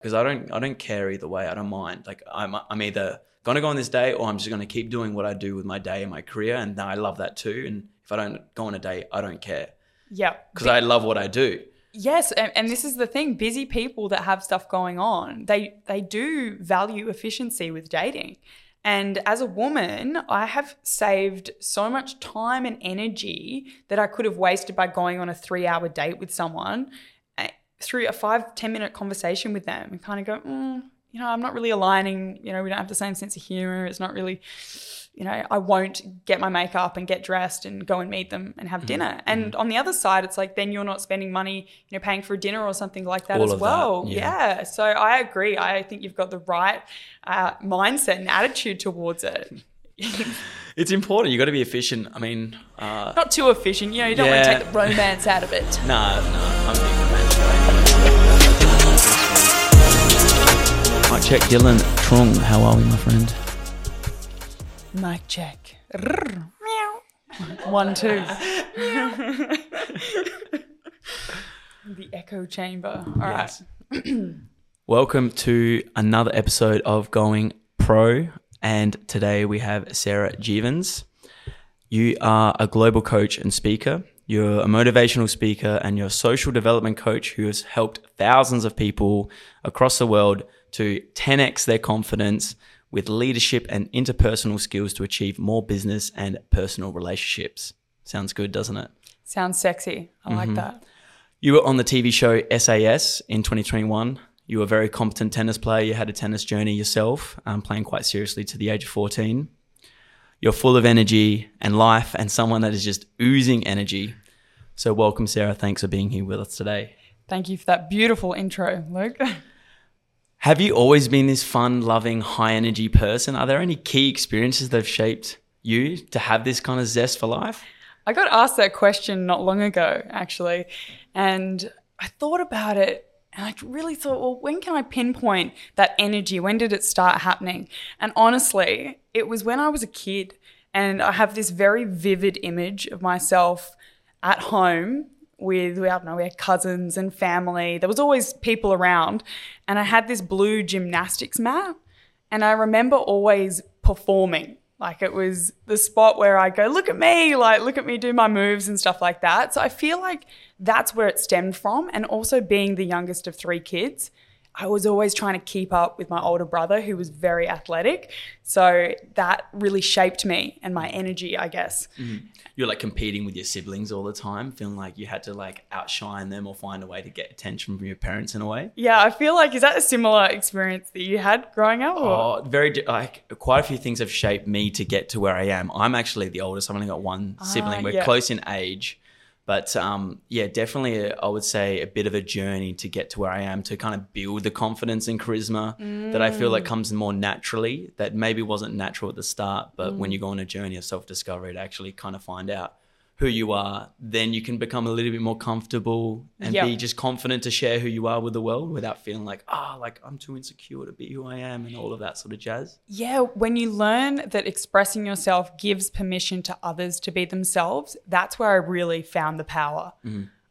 because I don't I don't care either way. I don't mind. Like I'm I'm either gonna go on this day or I'm just gonna keep doing what I do with my day and my career, and I love that too. And if I don't go on a day, I don't care Yeah. because I love what I do. Yes, and, and this is the thing: busy people that have stuff going on, they they do value efficiency with dating. And as a woman, I have saved so much time and energy that I could have wasted by going on a three-hour date with someone through a five ten minute conversation with them, and kind of go, mm, you know, I'm not really aligning. You know, we don't have the same sense of humor. It's not really you know, I won't get my makeup and get dressed and go and meet them and Mm-hmm. have dinner. And on the other side, it's like then you're not spending money, you know, paying for a dinner or something like that All as of that, well. yeah. yeah. So I agree. I think you've got the right uh, mindset and attitude towards it. It's important. You've got to be efficient. I mean, uh, Not too efficient, you know. You don't want to take the romance out of it. No, nah. I'm being check, Dylan Trung. How are we, my friend? Mic check. One, two. the echo chamber. All right. Yes. Welcome to another episode of Going Pro. And today we have Sarah Jeavons. You are a global coach and speaker. You're a motivational speaker and you're a social development coach who has helped thousands of people across the world to 10x their confidence with leadership and interpersonal skills to achieve more business and personal relationships. Sounds good, doesn't it? Sounds sexy. I Mm-hmm. like that. You were on the TV show SAS in 2021. You were a very competent tennis player. You had a tennis journey yourself, um, playing quite seriously to the age of 14. You're full of energy and life and someone that is just oozing energy. So, welcome, Sarah. Thanks for being here with us today. Thank you for that beautiful intro, Luke. Have you always been this fun, loving, high energy person? Are there any key experiences that have shaped you to have this kind of zest for life? I got asked that question not long ago, actually, and I thought about it and I really thought, well, when can I pinpoint that energy? When did it start happening? And honestly, it was when I was a kid, and I have this very vivid image of myself at home with I don't know, we had cousins and family. There was always people around, and I had this blue gymnastics mat, and I remember always performing. Like it was the spot where I go, look at me, like look at me do my moves and stuff like that. So I feel like that's where it stemmed from. And also being the youngest of three kids, I was always trying to keep up with my older brother who was very athletic. So that really shaped me and my energy, I guess. Mm-hmm. You're like competing with your siblings all the time, feeling like you had to like outshine them or find a way to get attention from your parents in a way. Yeah, I feel like is that a similar experience that you had growing up? Or? Oh, very like quite a few things have shaped me to get to where I am. I'm actually the oldest. I've only got one ah, sibling. We're yeah. close in age, but um, yeah, definitely. A, I would say a bit of a journey to get to where I am to kind of build the confidence and charisma that I feel like comes more naturally. That maybe wasn't natural at the start, but when you go on a journey of self discovery to actually kind of find out who you are, then you can become a little bit more comfortable and Yeah. be just confident to share who you are with the world without feeling like, ah, like I'm too insecure to be who I am and all of that sort of jazz. Yeah, when you learn that expressing yourself gives permission to others to be themselves, that's where I really found the power.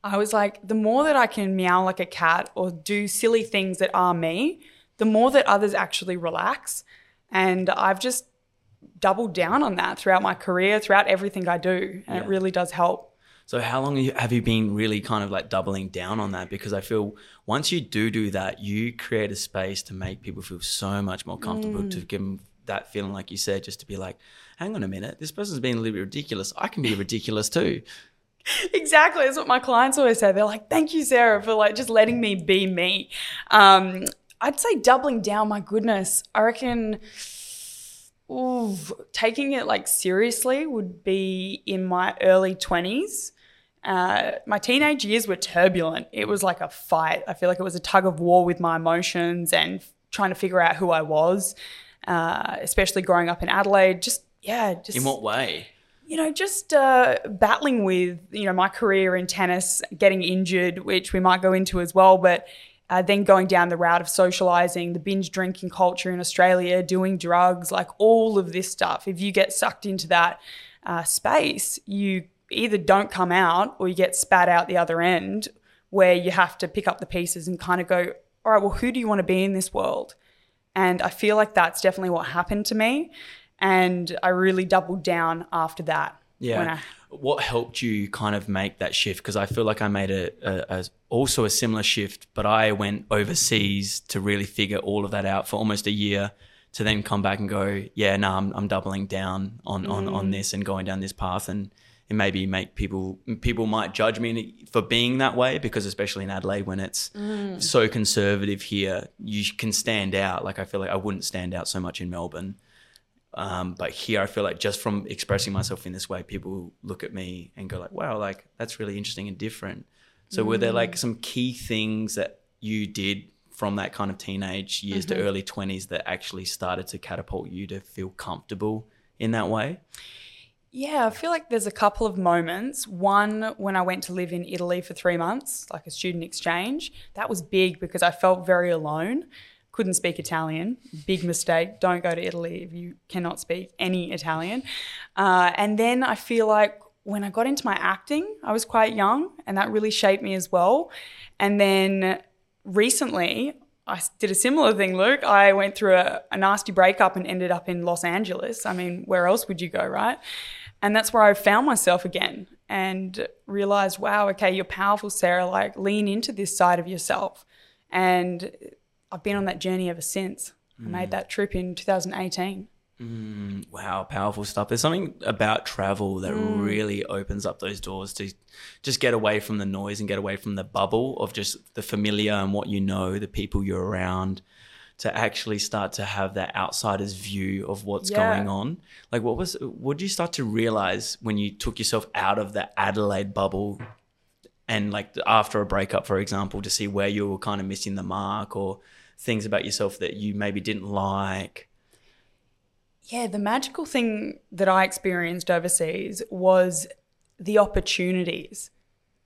I was like, the more that I can meow like a cat or do silly things that are me, the more that others actually relax. And I've just doubled down on that throughout my career, throughout everything I do. And Yeah. it really does help. So how long have you been really kind of like doubling down on that? Because I feel once you do do that, you create a space to make people feel so much more comfortable to give them that feeling, like you said, just to be like, hang on a minute, this person's being a little bit ridiculous. I can be ridiculous too. Exactly. That's what my clients always say. They're like, thank you, Sarah, for like just letting me be me. Um, I'd say doubling down, my goodness. I reckon ooh, taking it like seriously would be in my early 20s. Uh, my teenage years were turbulent. It was like a fight. I feel like it was a tug of war with my emotions and trying to figure out who I was, uh, especially growing up in Adelaide. Just, yeah, just In what way? you know, just uh, battling with, you know, my career in tennis, getting injured, which we might go into as well, but uh, then going down the route of socializing, the binge drinking culture in Australia, doing drugs, like all of this stuff. If you get sucked into that uh, space, you either don't come out or you get spat out the other end where you have to pick up the pieces and kind of go, all right, well, who do you want to be in this world? And I feel like that's definitely what happened to me. And I really doubled down after that. Yeah. I, what helped you kind of make that shift? Because I feel like I made a, a, a also a similar shift, but I went overseas to really figure all of that out for almost a year to then come back and go, yeah, no, I'm, I'm doubling down on, on, on this and going down this path. And it maybe make people, people might judge me for being that way because especially in Adelaide when it's so conservative here, you can stand out. Like I feel like I wouldn't stand out so much in Melbourne. Um, but here I feel like just from expressing myself in this way, people look at me and go like, wow, like that's really interesting and different. So were there like some key things that you did from that kind of teenage years to early 20s that actually started to catapult you to feel comfortable in that way? yeah, I feel like there's a couple of moments. One, when I went to live in Italy for three months, like a student exchange, that was big because I felt very alone. Couldn't speak Italian. Big mistake. Don't go to Italy if you cannot speak any Italian. Uh, and then I feel like when I got into my acting, I was quite young, and that really shaped me as well. And then recently, I did a similar thing, Luke. I went through a, a nasty breakup and ended up in Los Angeles. I mean, where else would you go, right? And that's where I found myself again and realized, wow, okay, you're powerful, Sarah. Like, lean into this side of yourself. And I've been on that journey ever since. I made mm. that trip in 2018. Mm, wow, powerful stuff. There's something about travel that mm. really opens up those doors to just get away from the noise and get away from the bubble of just the familiar and what you know, the people you're around, to actually start to have that outsider's view of what's Yeah. going on. Like, what was, what did you start to realize when you took yourself out of the Adelaide bubble and like after a breakup, for example, to see where you were kind of missing the mark or things about yourself that you maybe didn't like? Yeah, the magical thing that I experienced overseas was the opportunities.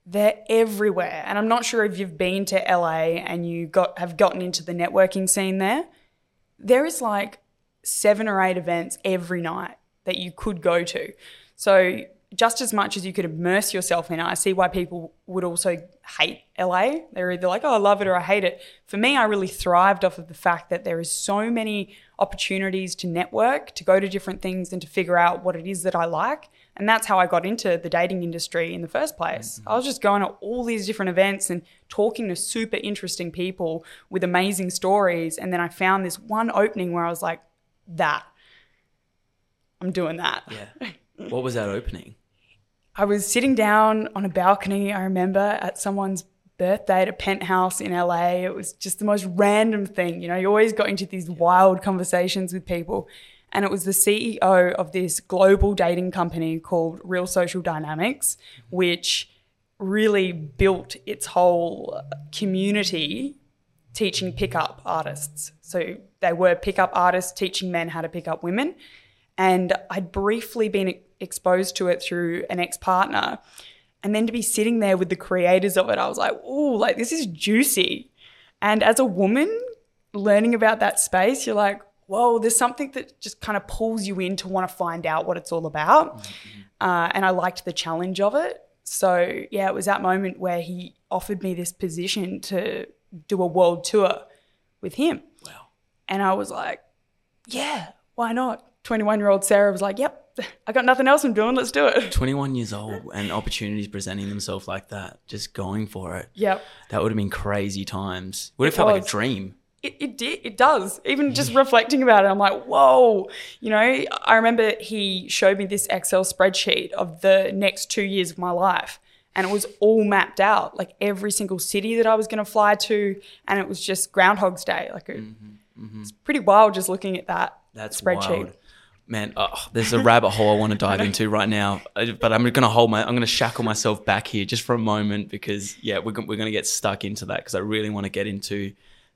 They're everywhere. And I'm not sure if you've been to LA and you got have gotten into the networking scene there. There is like seven or eight events every night that you could go to. So just as much as you could immerse yourself in it, I see why people would also hate LA. They're either like, oh, I love it or I hate it. For me, I really thrived off of the fact that there is so many opportunities to network, to go to different things and to figure out what it is that I like. And that's how I got into the dating industry in the first place. Mm-hmm. I was just going to all these different events and talking to super interesting people with amazing stories. And then I found this one opening where I was like, that. I'm doing that. Yeah. What was that opening? I was sitting down on a balcony, I remember, at someone's birthday at a penthouse in LA. It was just the most random thing. You know, you always got into these wild conversations with people. And it was the CEO of this global dating company called Real Social Dynamics, which really built its whole community teaching pickup artists. So they were pickup artists teaching men how to pick up women. And I'd briefly been exposed to it through an ex partner. And then to be sitting there with the creators of it, I was like, oh, like this is juicy. And as a woman, learning about that space, you're like, whoa, there's something that just kind of pulls you in to want to find out what it's all about. Uh, and I liked the challenge of it. So, yeah, it was that moment where he offered me this position to do a world tour with him. Wow. And I was like, yeah, why not? 21 year old Sarah was like, yep, I got nothing else I'm doing. Let's do it. 21 years old and opportunities presenting themselves like that, just going for it. Yep. That would have been crazy times. Would have felt like a dream. It, it did. It does. Even just reflecting about it, I'm like, whoa. You know, I remember he showed me this Excel spreadsheet of the next two years of my life. And it was all mapped out, like every single city that I was going to fly to. And it was just Groundhog's Day. Like, it, mm-hmm, mm-hmm. it's pretty wild just looking at that That's spreadsheet. wild. Man, oh, there's a rabbit hole I want to dive into right now, Uh, but I'm going to hold my, I'm going to shackle myself back here just for a moment because yeah, we're we're going to get stuck into that because I really want to get into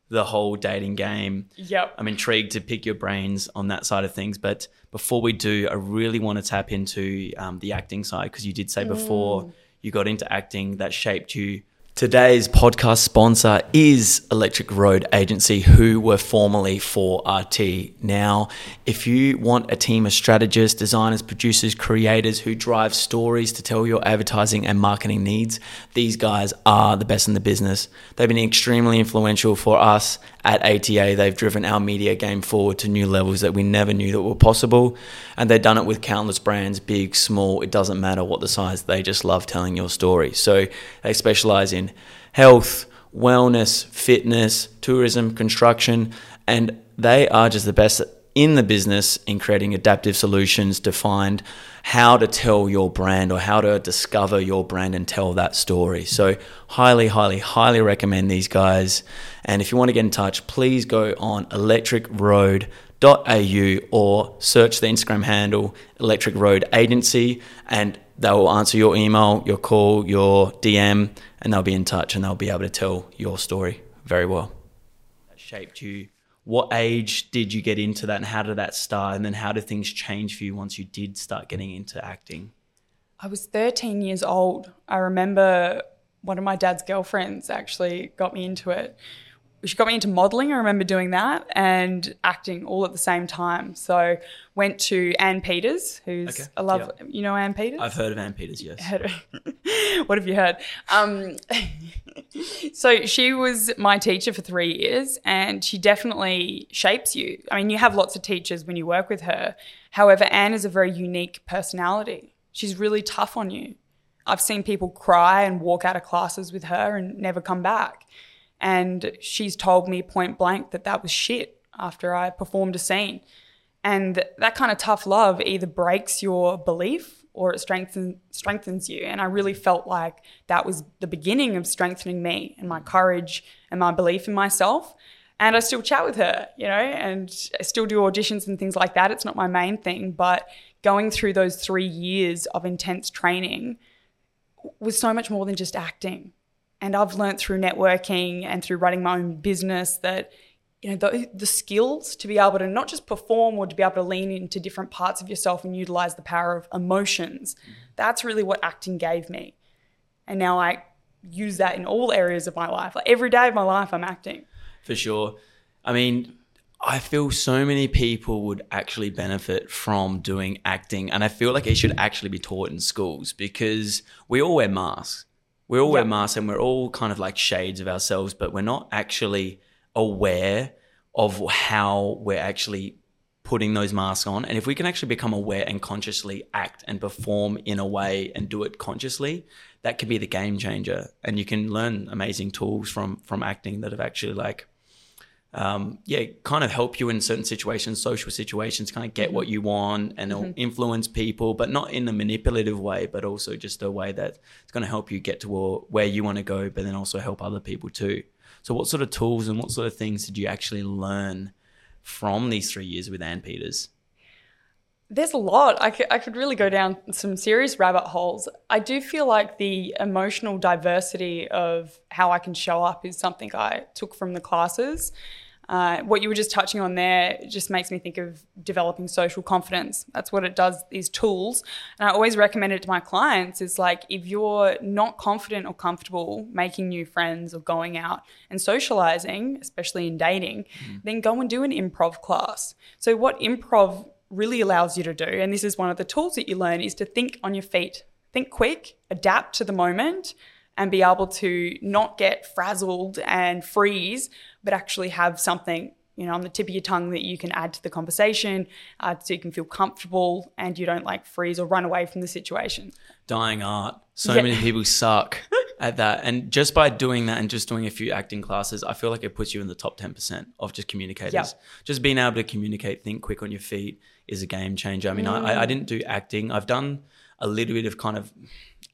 the whole dating game. Yep. I'm intrigued to pick your brains on that side of things. But before we do, I really want to tap into um, the acting side because you did say before you got into acting that shaped you Today's podcast sponsor is Electric Road Agency, who were formerly 4RT. Now, if you want a team of strategists, designers, producers, creators who drive stories to tell your advertising and marketing needs, these guys are the best in the business. They've been extremely influential for us at ATA. They've driven our media game forward to new levels that we never knew that were possible. And they've done it with countless brands, big, small, it doesn't matter what the size, they just love telling your story. So they specialize in health, wellness, fitness, tourism, construction, and they are just the best in the business in creating adaptive solutions to find how to tell your brand or how to discover your brand and tell that story. So, highly, highly, highly recommend these guys. And if you want to get in touch, please go on electricroad.au or search the Instagram handle Electric Road Agency and they will answer your email, your call, your DM, and they'll be in touch and they'll be able to tell your story very well. That shaped you. What age did you get into that and how did that start? And then how did things change for you once you did start getting into acting? I was 13 years old. I remember one of my dad's girlfriends actually got me into it she got me into modeling. I remember doing that and acting all at the same time. So went to Ann Peters, who's okay. I love. Yep. You know Ann Peters? I've heard of Ann Peters. Yes. what have you heard? Um, so she was my teacher for three years, and she definitely shapes you. I mean, you have lots of teachers when you work with her. However, Anne is a very unique personality. She's really tough on you. I've seen people cry and walk out of classes with her and never come back. And she's told me point blank that that was shit after I performed a scene. And that kind of tough love either breaks your belief or it strengthens strengthens you. And I really felt like that was the beginning of strengthening me and my courage and my belief in myself. And I still chat with her, you know, and I still do auditions and things like that. It's not my main thing, but going through those three years of intense training was so much more than just acting. And I've learned through networking and through running my own business that you know the, the skills to be able to not just perform or to be able to lean into different parts of yourself and utilize the power of emotions. Mm-hmm. That's really what acting gave me. And now I use that in all areas of my life. Like every day of my life I'm acting. For sure. I mean, I feel so many people would actually benefit from doing acting, and I feel like it should actually be taught in schools because we all wear masks. We all yep. wear masks and we're all kind of like shades of ourselves, but we're not actually aware of how we're actually putting those masks on. And if we can actually become aware and consciously act and perform in a way and do it consciously, that could be the game changer. And you can learn amazing tools from from acting that have actually like um, yeah, kind of help you in certain situations, social situations, kind of get what you want and mm-hmm. influence people, but not in a manipulative way, but also just a way that it's going to help you get to where you want to go, but then also help other people too. So, what sort of tools and what sort of things did you actually learn from these three years with Ann Peters? There's a lot. I could, I could really go down some serious rabbit holes. I do feel like the emotional diversity of how I can show up is something I took from the classes. Uh, what you were just touching on there just makes me think of developing social confidence. That's what it does, these tools. And I always recommend it to my clients is like, if you're not confident or comfortable making new friends or going out and socializing, especially in dating, mm. then go and do an improv class. So, what improv really allows you to do, and this is one of the tools that you learn, is to think on your feet, think quick, adapt to the moment and be able to not get frazzled and freeze, but actually have something you know on the tip of your tongue that you can add to the conversation uh, so you can feel comfortable and you don't like freeze or run away from the situation. Dying art. So yeah. many people suck at that. And just by doing that and just doing a few acting classes i feel like it puts you in the top 10% of just communicators. Just being able to communicate think quick on your feet is a game changer. I mean mm. I, I didn't do acting. I've done a little bit of kind of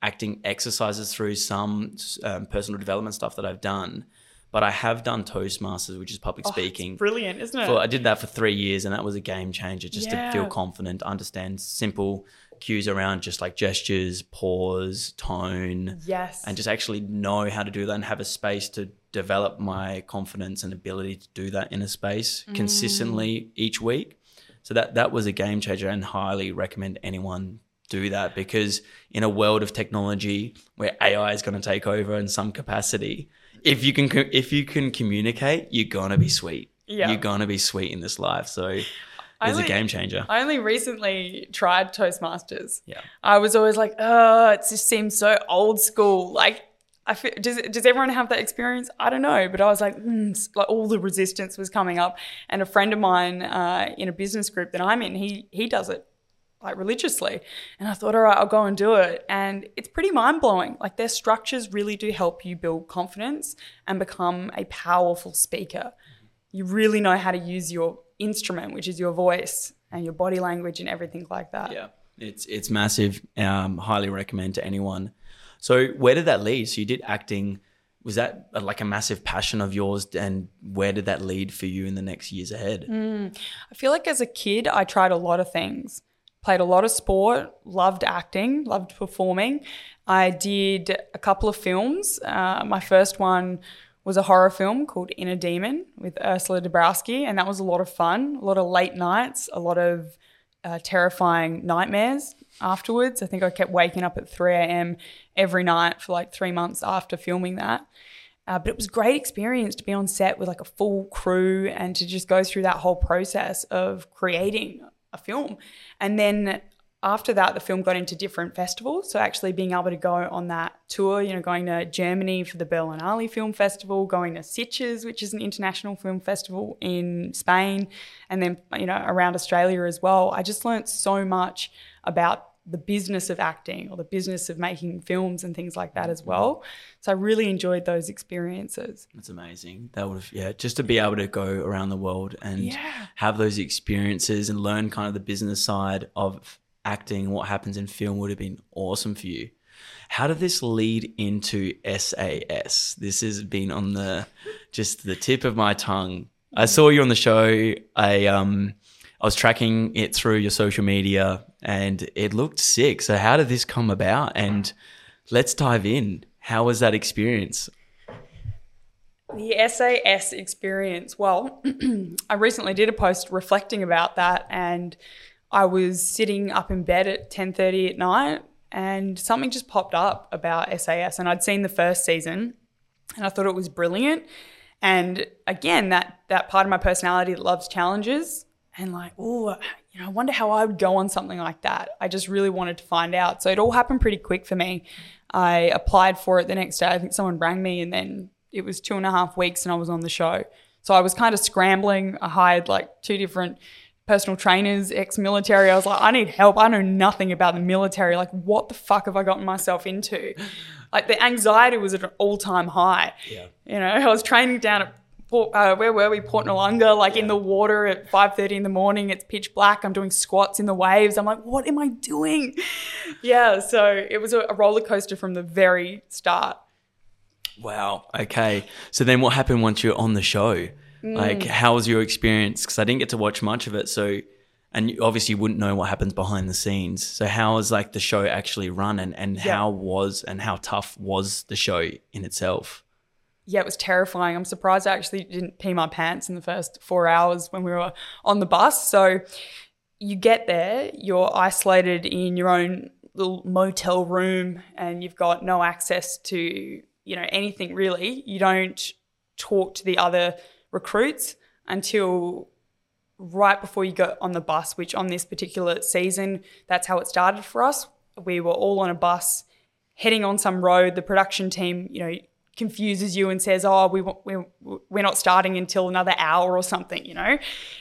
acting exercises through some um, personal development stuff that I've done. But I have done Toastmasters, which is public oh, speaking. brilliant, isn't it? For, I did that for three years, and that was a game changer. Just yeah. to feel confident, understand simple cues around just like gestures, pause, tone. Yes. And just actually know how to do that and have a space to develop my confidence and ability to do that in a space mm. consistently each week. So that that was a game changer and highly recommend anyone do that because in a world of technology where AI is going to take over in some capacity, if you can if you can communicate, you're gonna be sweet. Yeah. You're gonna be sweet in this life. So it's a game changer. I only recently tried Toastmasters. Yeah. I was always like, oh, it just seems so old school. Like, I feel, does does everyone have that experience? I don't know, but I was like, mm, like all the resistance was coming up, and a friend of mine uh, in a business group that I'm in, he he does it like religiously, and I thought, all right, I'll go and do it, and it's pretty mind blowing. Like their structures really do help you build confidence and become a powerful speaker. You really know how to use your instrument, which is your voice and your body language and everything like that. Yeah, it's it's massive. Um, highly recommend to anyone. So where did that lead? So you did acting. Was that uh, like a massive passion of yours? And where did that lead for you in the next years ahead? I feel like as a kid, I tried a lot of things. Played a lot of sport, loved acting, loved performing. I did a couple of films. Uh, my first one was a horror film called Inner Demon with Ursula Dabrowski, and that was a lot of fun. A lot of late nights, a lot of uh, terrifying nightmares afterwards. I think I kept waking up at 3 a.m. every night for like three months after filming that. Uh, but it was a great experience to be on set with like a full crew and to just go through that whole process of creating a film. And then after that, the film got into different festivals. So actually being able to go on that tour, you know, going to Germany for the Berlinale Film Festival, going to Sitges, which is an international film festival in Spain, and then, you know, around Australia as well. I just learnt so much about the business of acting or the business of making films and things like that as well. So I really enjoyed those experiences. That's amazing. That would have, yeah, just to be able to go around the world and Yeah. have those experiences and learn kind of the business side of acting, what happens in film would have been awesome for you. How did this lead into SAS? This has been on the just the tip of my tongue. I saw you on the show. I um I was tracking it through your social media and it looked sick. So how did this come about? And let's dive in. How was that experience? The SAS experience. Well, I recently did a post reflecting about that and I was sitting up in bed at 10:30 at night and something just popped up about SAS and I'd seen the first season and I thought it was brilliant. And again, that that part of my personality that loves challenges and like, oh, you know, I wonder how I would go on something like that. I just really wanted to find out. So it all happened pretty quick for me. I applied for it the next day. I think someone rang me and then it was two and a half weeks and I was on the show. So I was kind of scrambling. I hired like two different personal trainers, ex military. I was like, I need help. I know nothing about the military. Like, what the fuck have I gotten myself into? Like, the anxiety was at an all time high. Yeah. You know, I was training down at Port, uh, where were we? Port Noarlunga, like in the water at 5.30 in the morning. It's pitch black. I'm doing squats in the waves. I'm like, what am I doing? Yeah, so it was a, a roller coaster from the very start. Wow. Okay. So then what happened once you're on the show? Like, how was your experience? Because I didn't get to watch much of it. So, and you obviously you wouldn't know what happens behind the scenes. So, how was like the show actually run and, and how was and how tough was the show in itself? Yeah, it was terrifying. I'm surprised I actually didn't pee my pants in the first four hours when we were on the bus. So you get there, you're isolated in your own little motel room, and you've got no access to you know anything really. You don't talk to the other recruits until right before you go on the bus. Which on this particular season, that's how it started for us. We were all on a bus heading on some road. The production team, you know, confuses you and says, "Oh, we we we're not starting until another hour or something," you know.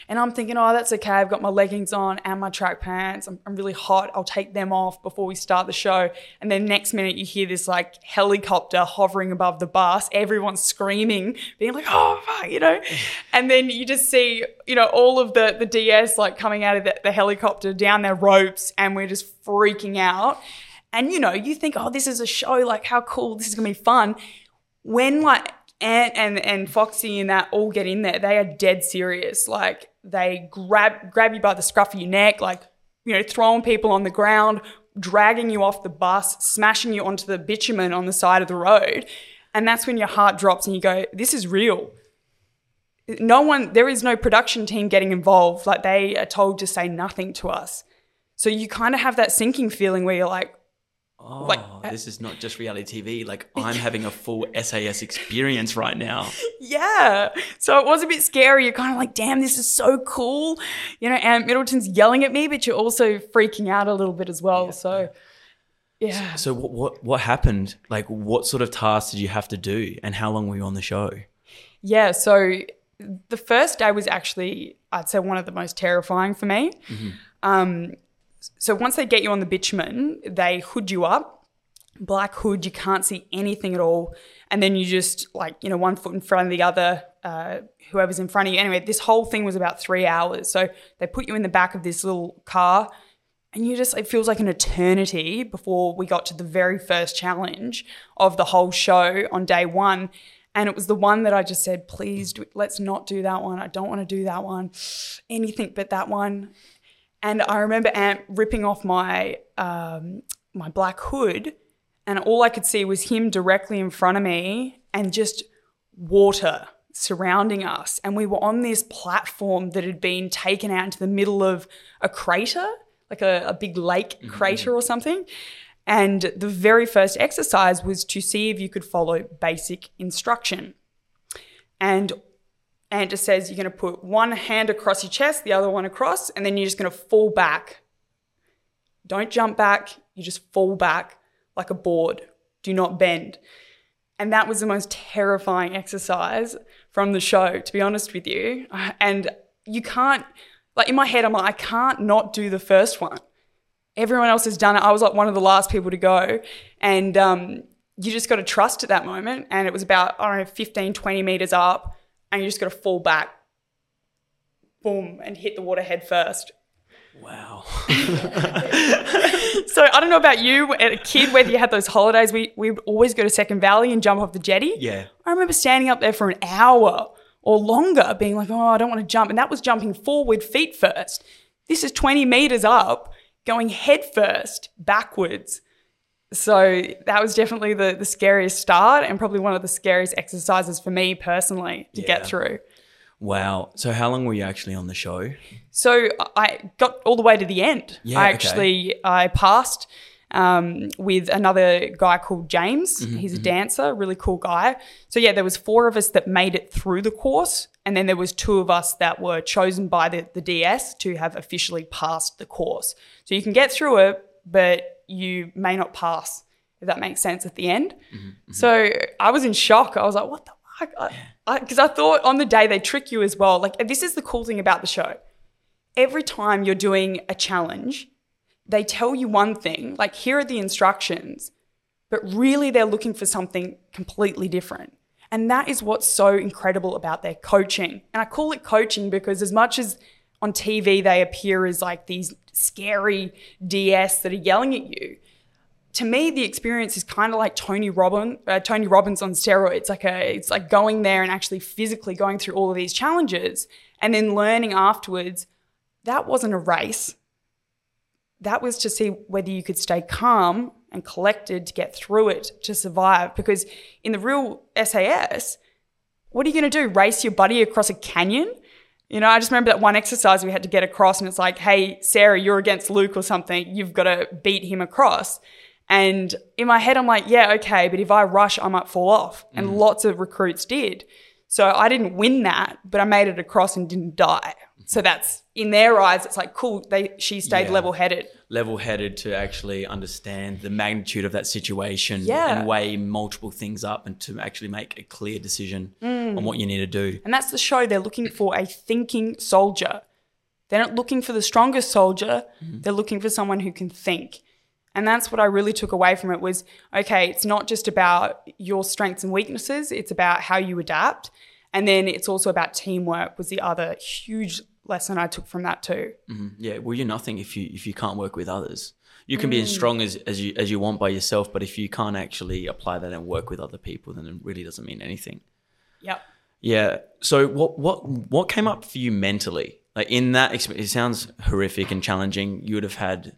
And I'm thinking, "Oh, that's okay. I've got my leggings on and my track pants. I'm, I'm really hot. I'll take them off before we start the show." And then next minute, you hear this like helicopter hovering above the bus. Everyone's screaming, being like, "Oh, fuck," you know. And then you just see, you know, all of the the DS like coming out of the, the helicopter down their ropes, and we're just freaking out. And you know, you think, "Oh, this is a show. Like, how cool! This is gonna be fun." When like Ant and and Foxy and that all get in there, they are dead serious. Like they grab grab you by the scruff of your neck, like you know, throwing people on the ground, dragging you off the bus, smashing you onto the bitumen on the side of the road. And that's when your heart drops and you go, This is real. No one there is no production team getting involved. Like they are told to say nothing to us. So you kind of have that sinking feeling where you're like, Oh, Like, this is not just reality TV. Like I'm having a full SAS experience right now. yeah. So it was a bit scary. You're kind of like, damn, this is so cool. You know, and Middleton's yelling at me, but you're also freaking out a little bit as well. So, yeah. So what, what what happened? Like what sort of tasks did you have to do, and how long were you on the show? Yeah. So the first day was actually, I'd say, one of the most terrifying for me. Um, so once they get you on the bitumen, they hood you up, black hood, you can't see anything at all. And then you just like, you know, one foot in front of the other, uh, whoever's in front of you. Anyway, this whole thing was about three hours. So they put you in the back of this little car and you just, it feels like an eternity before we got to the very first challenge of the whole show on day one. And it was the one that I just said, please, do, let's not do that one. I don't want to do that one. Anything but that one. And I remember Ant ripping off my um, my black hood, and all I could see was him directly in front of me, and just water surrounding us. And we were on this platform that had been taken out into the middle of a crater, like a, a big lake crater or something. And the very first exercise was to see if you could follow basic instruction. And and it just says you're going to put one hand across your chest, the other one across, and then you're just going to fall back. Don't jump back, you just fall back like a board. Do not bend. And that was the most terrifying exercise from the show, to be honest with you. And you can't, like in my head, I'm like, I can't not do the first one. Everyone else has done it. I was like one of the last people to go. And um, you just got to trust at that moment. And it was about, I don't know, 15, 20 meters up and you just got to fall back, boom, and hit the water head first. Wow. So I don't know about you, as a kid, whether you had those holidays, we we would always go to Second Valley and jump off the jetty. Yeah. I remember standing up there for an hour or longer, being like, "Oh, I don't want to jump," and that was jumping forward, feet first. This is twenty meters up, going head first, backwards. So that was definitely the the scariest start, and probably one of the scariest exercises for me personally to Yeah. get through. Wow. So how long were you actually on the show? So I got all the way to the end. Yeah, I okay. actually I passed um, with another guy called James. Mm-hmm, He's a dancer, really cool guy. So yeah, there was four of us that made it through the course, and then there was two of us that were chosen by the, the DS to have officially passed the course. So you can get through it, but you may not pass. If that makes sense at the end. Mm-hmm, So I was in shock. I was like, "What the fuck?" Because I, thought on the day they trick you as well. Like this is the cool thing about the show every time you're doing a challenge, they tell you one thing, like here are the instructions, but really they're looking for something completely different. And that is what's so incredible about their coaching. And I call it coaching because as much as on TV they appear as like these scary DS that are yelling at you, to me, the experience is kind of like Tony Robbins, uh, Tony Robbins on steroids. Like a, it's like going there and actually physically going through all of these challenges, and then learning afterwards. That wasn't a race. That was to see whether you could stay calm and collected to get through it to survive. Because in the real SAS, what are you going to do? Race your buddy across a canyon? You know, I just remember that one exercise we had to get across, and it's like, hey, Sarah, you're against Luke or something. You've got to beat him across. And in my head, I'm like, yeah, okay, but if I rush, I might fall off. And mm. lots of recruits did. So I didn't win that, but I made it across and didn't die. So that's in their eyes, it's like, cool, they she stayed Yeah. level headed. Level headed to actually understand the magnitude of that situation Yeah. and weigh multiple things up and to actually make a clear decision Mm. on what you need to do. And that's the show. They're looking for a thinking soldier. They're not looking for the strongest soldier. They're looking for someone who can think. And that's what I really took away from it was okay, it's not just about your strengths and weaknesses, it's about how you adapt. And then it's also about teamwork was the other huge lesson I took from that too. Yeah, well, you're nothing if you if you can't work with others. You can be Mm. as strong as, as you as you want by yourself, but if you can't actually apply that and work with other people, then it really doesn't mean anything. Yep. Yeah. So what what what came up for you mentally? Like in that experience, it sounds horrific and challenging. You would have had.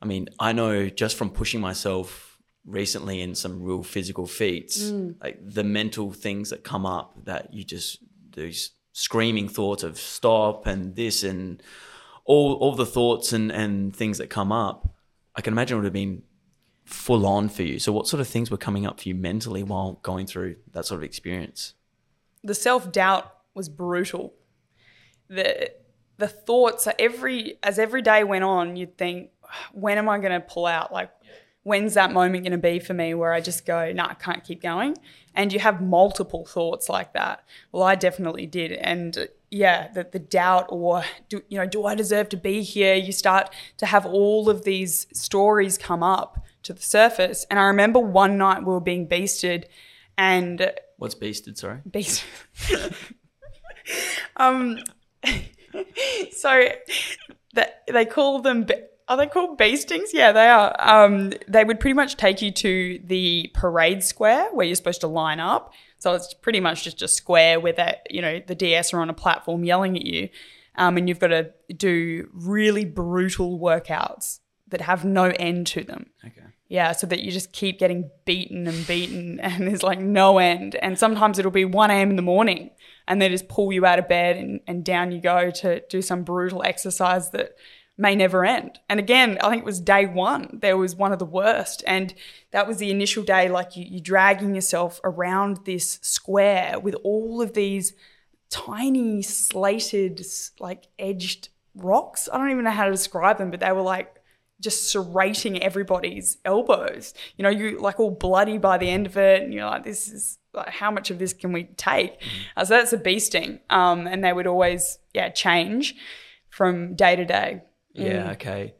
I mean, I know just from pushing myself recently in some real physical feats, like the mental things that come up that you just those screaming thoughts of stop and this and all all the thoughts and and things that come up, I can imagine it would have been full on for you. So what sort of things were coming up for you mentally while going through that sort of experience? The self doubt was brutal. The the thoughts every as every day went on, you'd think, when am I going to pull out? Like, when's that moment going to be for me where I just go, no, nah, I can't keep going? And you have multiple thoughts like that. Well, I definitely did, and yeah, the, the doubt or do you know, do I deserve to be here? You start to have all of these stories come up to the surface. And I remember one night we were being beasted, and what's beasted? Sorry, beast. um, so that they call them. Are they called beastings? Yeah, they are. Um, they would pretty much take you to the parade square where you're supposed to line up. So it's pretty much just a square where that you know the DS are on a platform yelling at you, um, and you've got to do really brutal workouts that have no end to them. Okay. Yeah, so that you just keep getting beaten and beaten, and there's like no end. And sometimes it'll be 1 a.m. in the morning, and they just pull you out of bed and, and down you go to do some brutal exercise that may never end. And again, I think it was day one, there was one of the worst. And that was the initial day, like you, you dragging yourself around this square with all of these tiny slated, like edged rocks. I don't even know how to describe them, but they were like just serrating everybody's elbows. You know, you like all bloody by the end of it, and you're like, this is like, how much of this can we take? Mm. Uh, so that's a beasting. Um, and they would always, yeah, change from day to day. Yeah. Mm. Okay.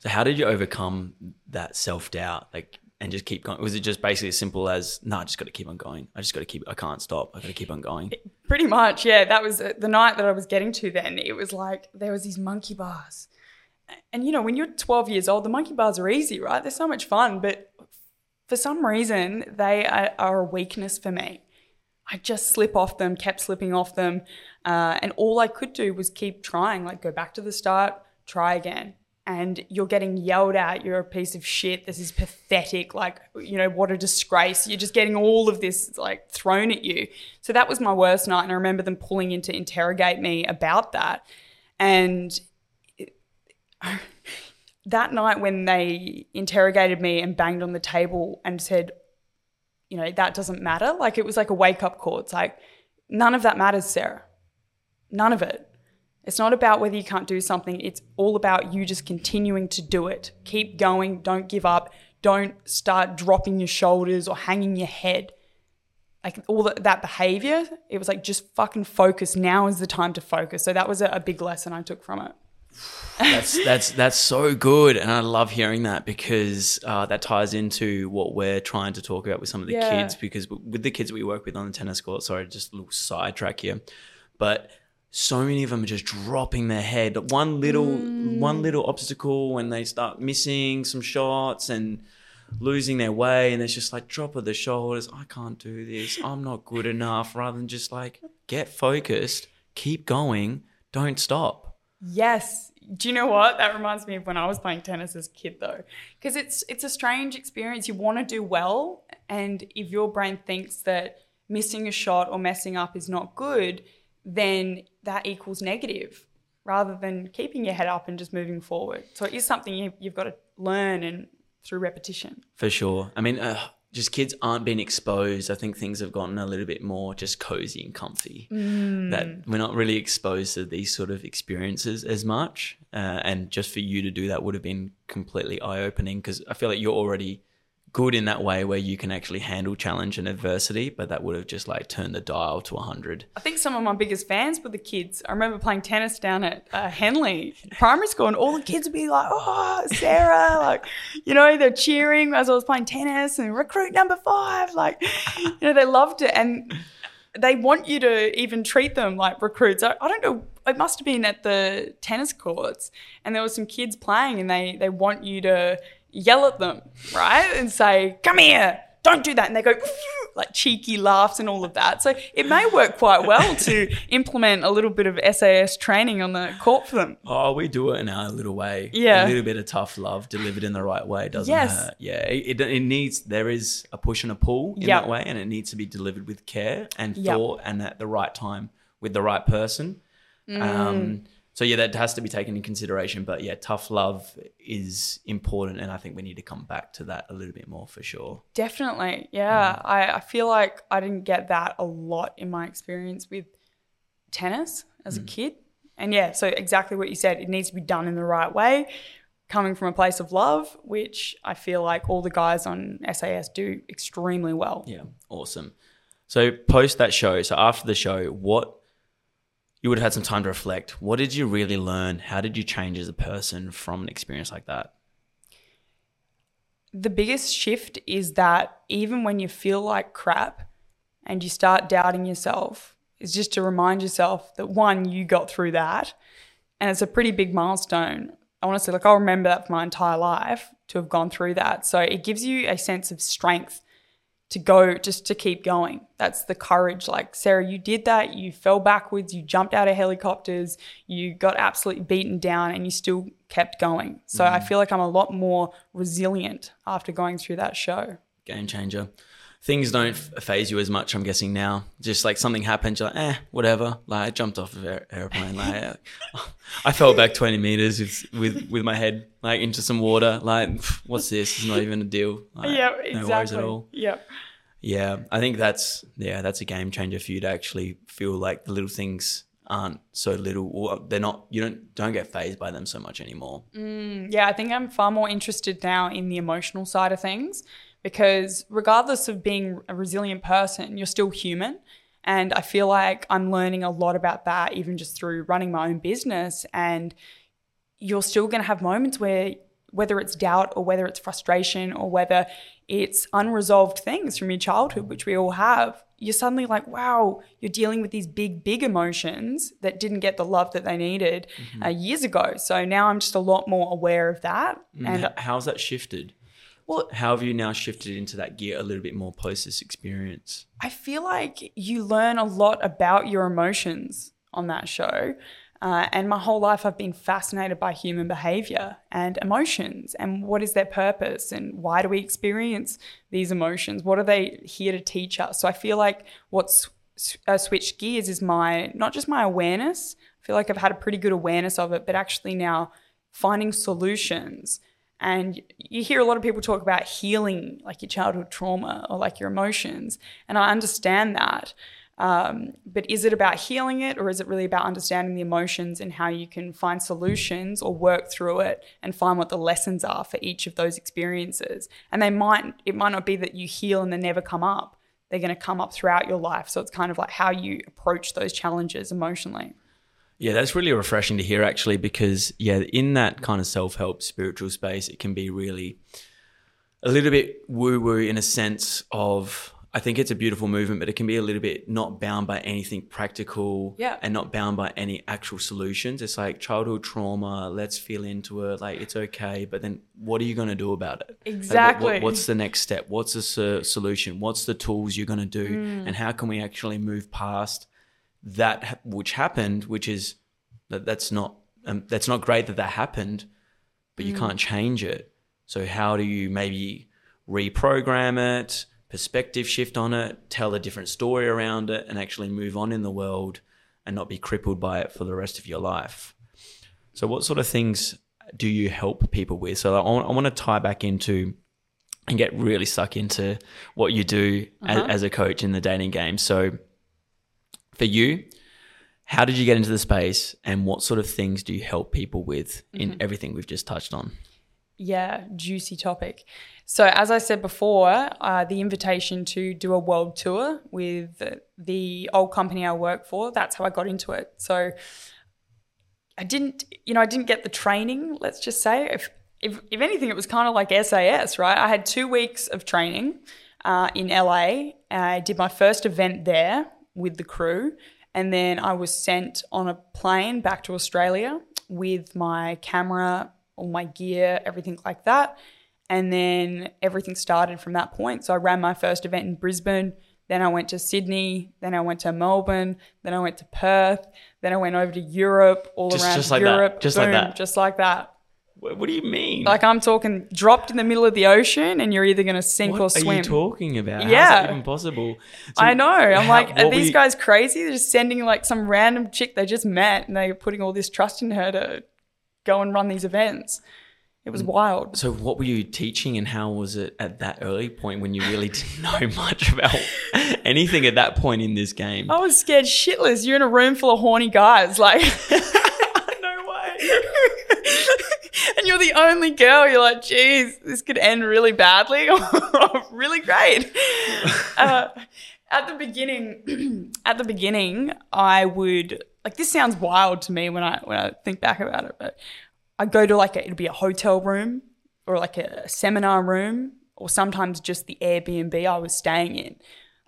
So how did you overcome that self doubt? Like, and just keep going? Was it just basically as simple as, no, I just got to keep on going. I just got to keep, I can't stop. I got to keep on going. Pretty much. Yeah. That was uh, the night that I was getting to then. It was like, there was these monkey bars and you know, when you're 12 years old, the monkey bars are easy, right? They're so much fun, but for some reason, they are, are a weakness for me. I just slip off them, kept slipping off them, uh, and all I could do was keep trying, like go back to the start, try again. And you're getting yelled at, you're a piece of shit, this is pathetic, like, you know, what a disgrace. You're just getting all of this like thrown at you. So that was my worst night. And I remember them pulling in to interrogate me about that. And that night when they interrogated me and banged on the table and said, you know, that doesn't matter. Like it was like a wake up call. It's like, none of that matters, Sarah. None of it. It's not about whether you can't do something. It's all about you just continuing to do it. Keep going. Don't give up. Don't start dropping your shoulders or hanging your head. Like all that, that behavior, it was like just fucking focus. Now is the time to focus. So that was a, a big lesson I took from it that's that's that's so good, and I love hearing that because uh, that ties into what we're trying to talk about with some of the yeah. kids. Because with the kids we work with on the tennis court, sorry, just a little sidetrack here, but so many of them are just dropping their head. One little mm. one little obstacle when they start missing some shots and losing their way, and it's just like drop of the shoulders. I can't do this. I'm not good enough. Rather than just like get focused, keep going, don't stop. Yes. Do you know what? That reminds me of when I was playing tennis as a kid though. Because it's it's a strange experience. You want to do well and if your brain thinks that missing a shot or messing up is not good, then that equals negative rather than keeping your head up and just moving forward. So it is something you, have got to learn and through repetition. For sure. I mean, uh, just kids aren't being exposed. I think things have gotten a little bit more just cozy and comfy. Mm. That we're not really exposed to these sort of experiences as much. Uh, and just for you to do that would have been completely eye opening because I feel like you're already good in that way where you can actually handle challenge and adversity, but that would have just like turned the dial to 100. I think some of my biggest fans were the kids. I remember playing tennis down at uh, Henley primary school, and all the kids would be like, "Oh, Sarah!" like, you know, they're cheering as I was playing tennis and recruit number five. Like, you know, they loved it, and they want you to even treat them like recruits. I, I don't know. It must have been at the tennis courts, and there were some kids playing, and they they want you to yell at them, right? And say, come here, don't do that. And they go, like cheeky laughs and all of that. So it may work quite well to implement a little bit of SAS training on the court for them. Oh, we do it in our little way. Yeah. A little bit of tough love delivered in the right way doesn't yes. hurt. Yeah. It, it, needs, there is a push and a pull in yep. that way, and it needs to be delivered with care and thought and at the right time with the right person. Mm. Um, So yeah, that has to be taken in consideration. But yeah, tough love is important, and I think we need to come back to that a little bit more for sure. Definitely. Yeah. Mm-hmm. I, I feel like I didn't get that a lot in my experience with tennis as a mm. kid. And yeah, so exactly what you said, it needs to be done in the right way, coming from a place of love, which I feel like all the guys on SAS do extremely well. Yeah, awesome. So post that show, so after the show, what you would have had some time to reflect. What did you really learn? How did you change as a person from an experience like that? the biggest shift is that even when you feel like crap and you start doubting yourself, is just to remind yourself that one, you got through that. And it's a pretty big milestone. I honestly, like I'll remember that for my entire life to have gone through that. So it gives you a sense of strength to go, just to keep going. That's the courage. Like, Sarah, you did that. You fell backwards. You jumped out of helicopters. You got absolutely beaten down and you still kept going. So I mm. feel like I'm a lot more resilient after going through that show. Game changer. Things don't faze you as much, I'm guessing now. Just like something happened, you're like, eh, whatever. Like I jumped off of an airplane. Like I fell back 20 meters with, with with my head like into some water. Like, what's this? It's not even a deal. Like, yeah, No worries exactly. at all. Yeah. Yeah, I think that's yeah, that's a game changer for you to actually feel like the little things aren't so little, or they're not. You don't don't get fazed by them so much anymore. Yeah, I think I'm far more interested now in the emotional side of things because regardless of being a resilient person, you're still human. And I feel like I'm learning a lot about that even just through running my own business. And you're still going to have moments where, whether it's doubt or whether it's frustration or whether it's unresolved things from your childhood, which we all have, you're suddenly like, wow, you're dealing with these big, big emotions that didn't get the love that they needed uh, years ago. So now I'm just a lot more aware of that. And And how's that shifted? Well, How have you now shifted into that gear a little bit more post this experience? I feel like you learn a lot about your emotions on that show. Uh, and my whole life, I've been fascinated by human behavior and emotions and what is their purpose and why do we experience these emotions? What are they here to teach us? So I feel like what's uh, switched gears is my not just my awareness. I feel like I've had a pretty good awareness of it, but actually now finding solutions. And you hear a lot of people talk about healing, like your childhood trauma or like your emotions. And I understand that. Um, but is it about healing it or is it really about understanding the emotions and how you can find solutions or work through it and find what the lessons are for each of those experiences? And they might, it might not be that you heal and they never come up. They're going to come up throughout your life. So it's kind of like how you approach those challenges emotionally. Yeah, that's really refreshing to hear actually, because yeah, in that kind of self help spiritual space, it can be really a little bit woo woo in a sense of I think it's a beautiful movement, but it can be a little bit not bound by anything practical Yeah. and not bound by any actual solutions. It's like childhood trauma, let's feel into it, like it's okay, but then what are you going to do about it? Like, what- Exactly. what- what's the next step? What's the so- solution? What's the tools you're going to do? Mm. And how can we actually move past that which happened, which is that that's not um, that's not great that that happened, but you can't change it. So how do you maybe reprogram it, perspective shift on it, tell a different story around it, and actually move on in the world and not be crippled by it for the rest of your life? So what sort of things do you help people with? So I want, I want to tie back into and get really stuck into what you do as, as a coach in the dating game. So for you, how did you get into the space and what sort of things do you help people with in everything we've just touched on? Yeah, juicy topic. So, as I said before, uh, the invitation to do a world tour with the old company I work for, that's how I got into it. So, I didn't, you know, I didn't get the training, let's just say. If, if, if anything, it was kind of like SAS, right? I had two weeks of training uh, in LA. I did my first event there with the crew. And then I was sent on a plane back to Australia with my camera, all my gear, everything like that. And then everything started from that point. So I ran my first event in Brisbane. Then I went to Sydney. Then I went to Melbourne. Then I went to Perth. Then I went over to Europe, all Just- around just like that. Europe. Just like that. Just like that. What, do you mean? Like I'm talking dropped in the middle of the ocean and you're either going to sink what or swim. What are you talking about? How's Yeah. that even possible? So I know. I'm how- like, are these you- guys crazy? They're just sending like some random chick they just met and they're putting all this trust in her to go and run these events. It Mm. was wild. So what were you teaching, and how was it at that early point when you really didn't know much about anything at that point in this game? I was scared shitless. You're in a room full of horny guys. Like, no way. and you're the only girl. You're like, geez, this could end really badly or really great. Uh, at the beginning, at the beginning, I would like this sounds wild to me when I when I think back about it, but I'd go to like a, it'd be a hotel room or like a seminar room or sometimes just the Airbnb I was staying in.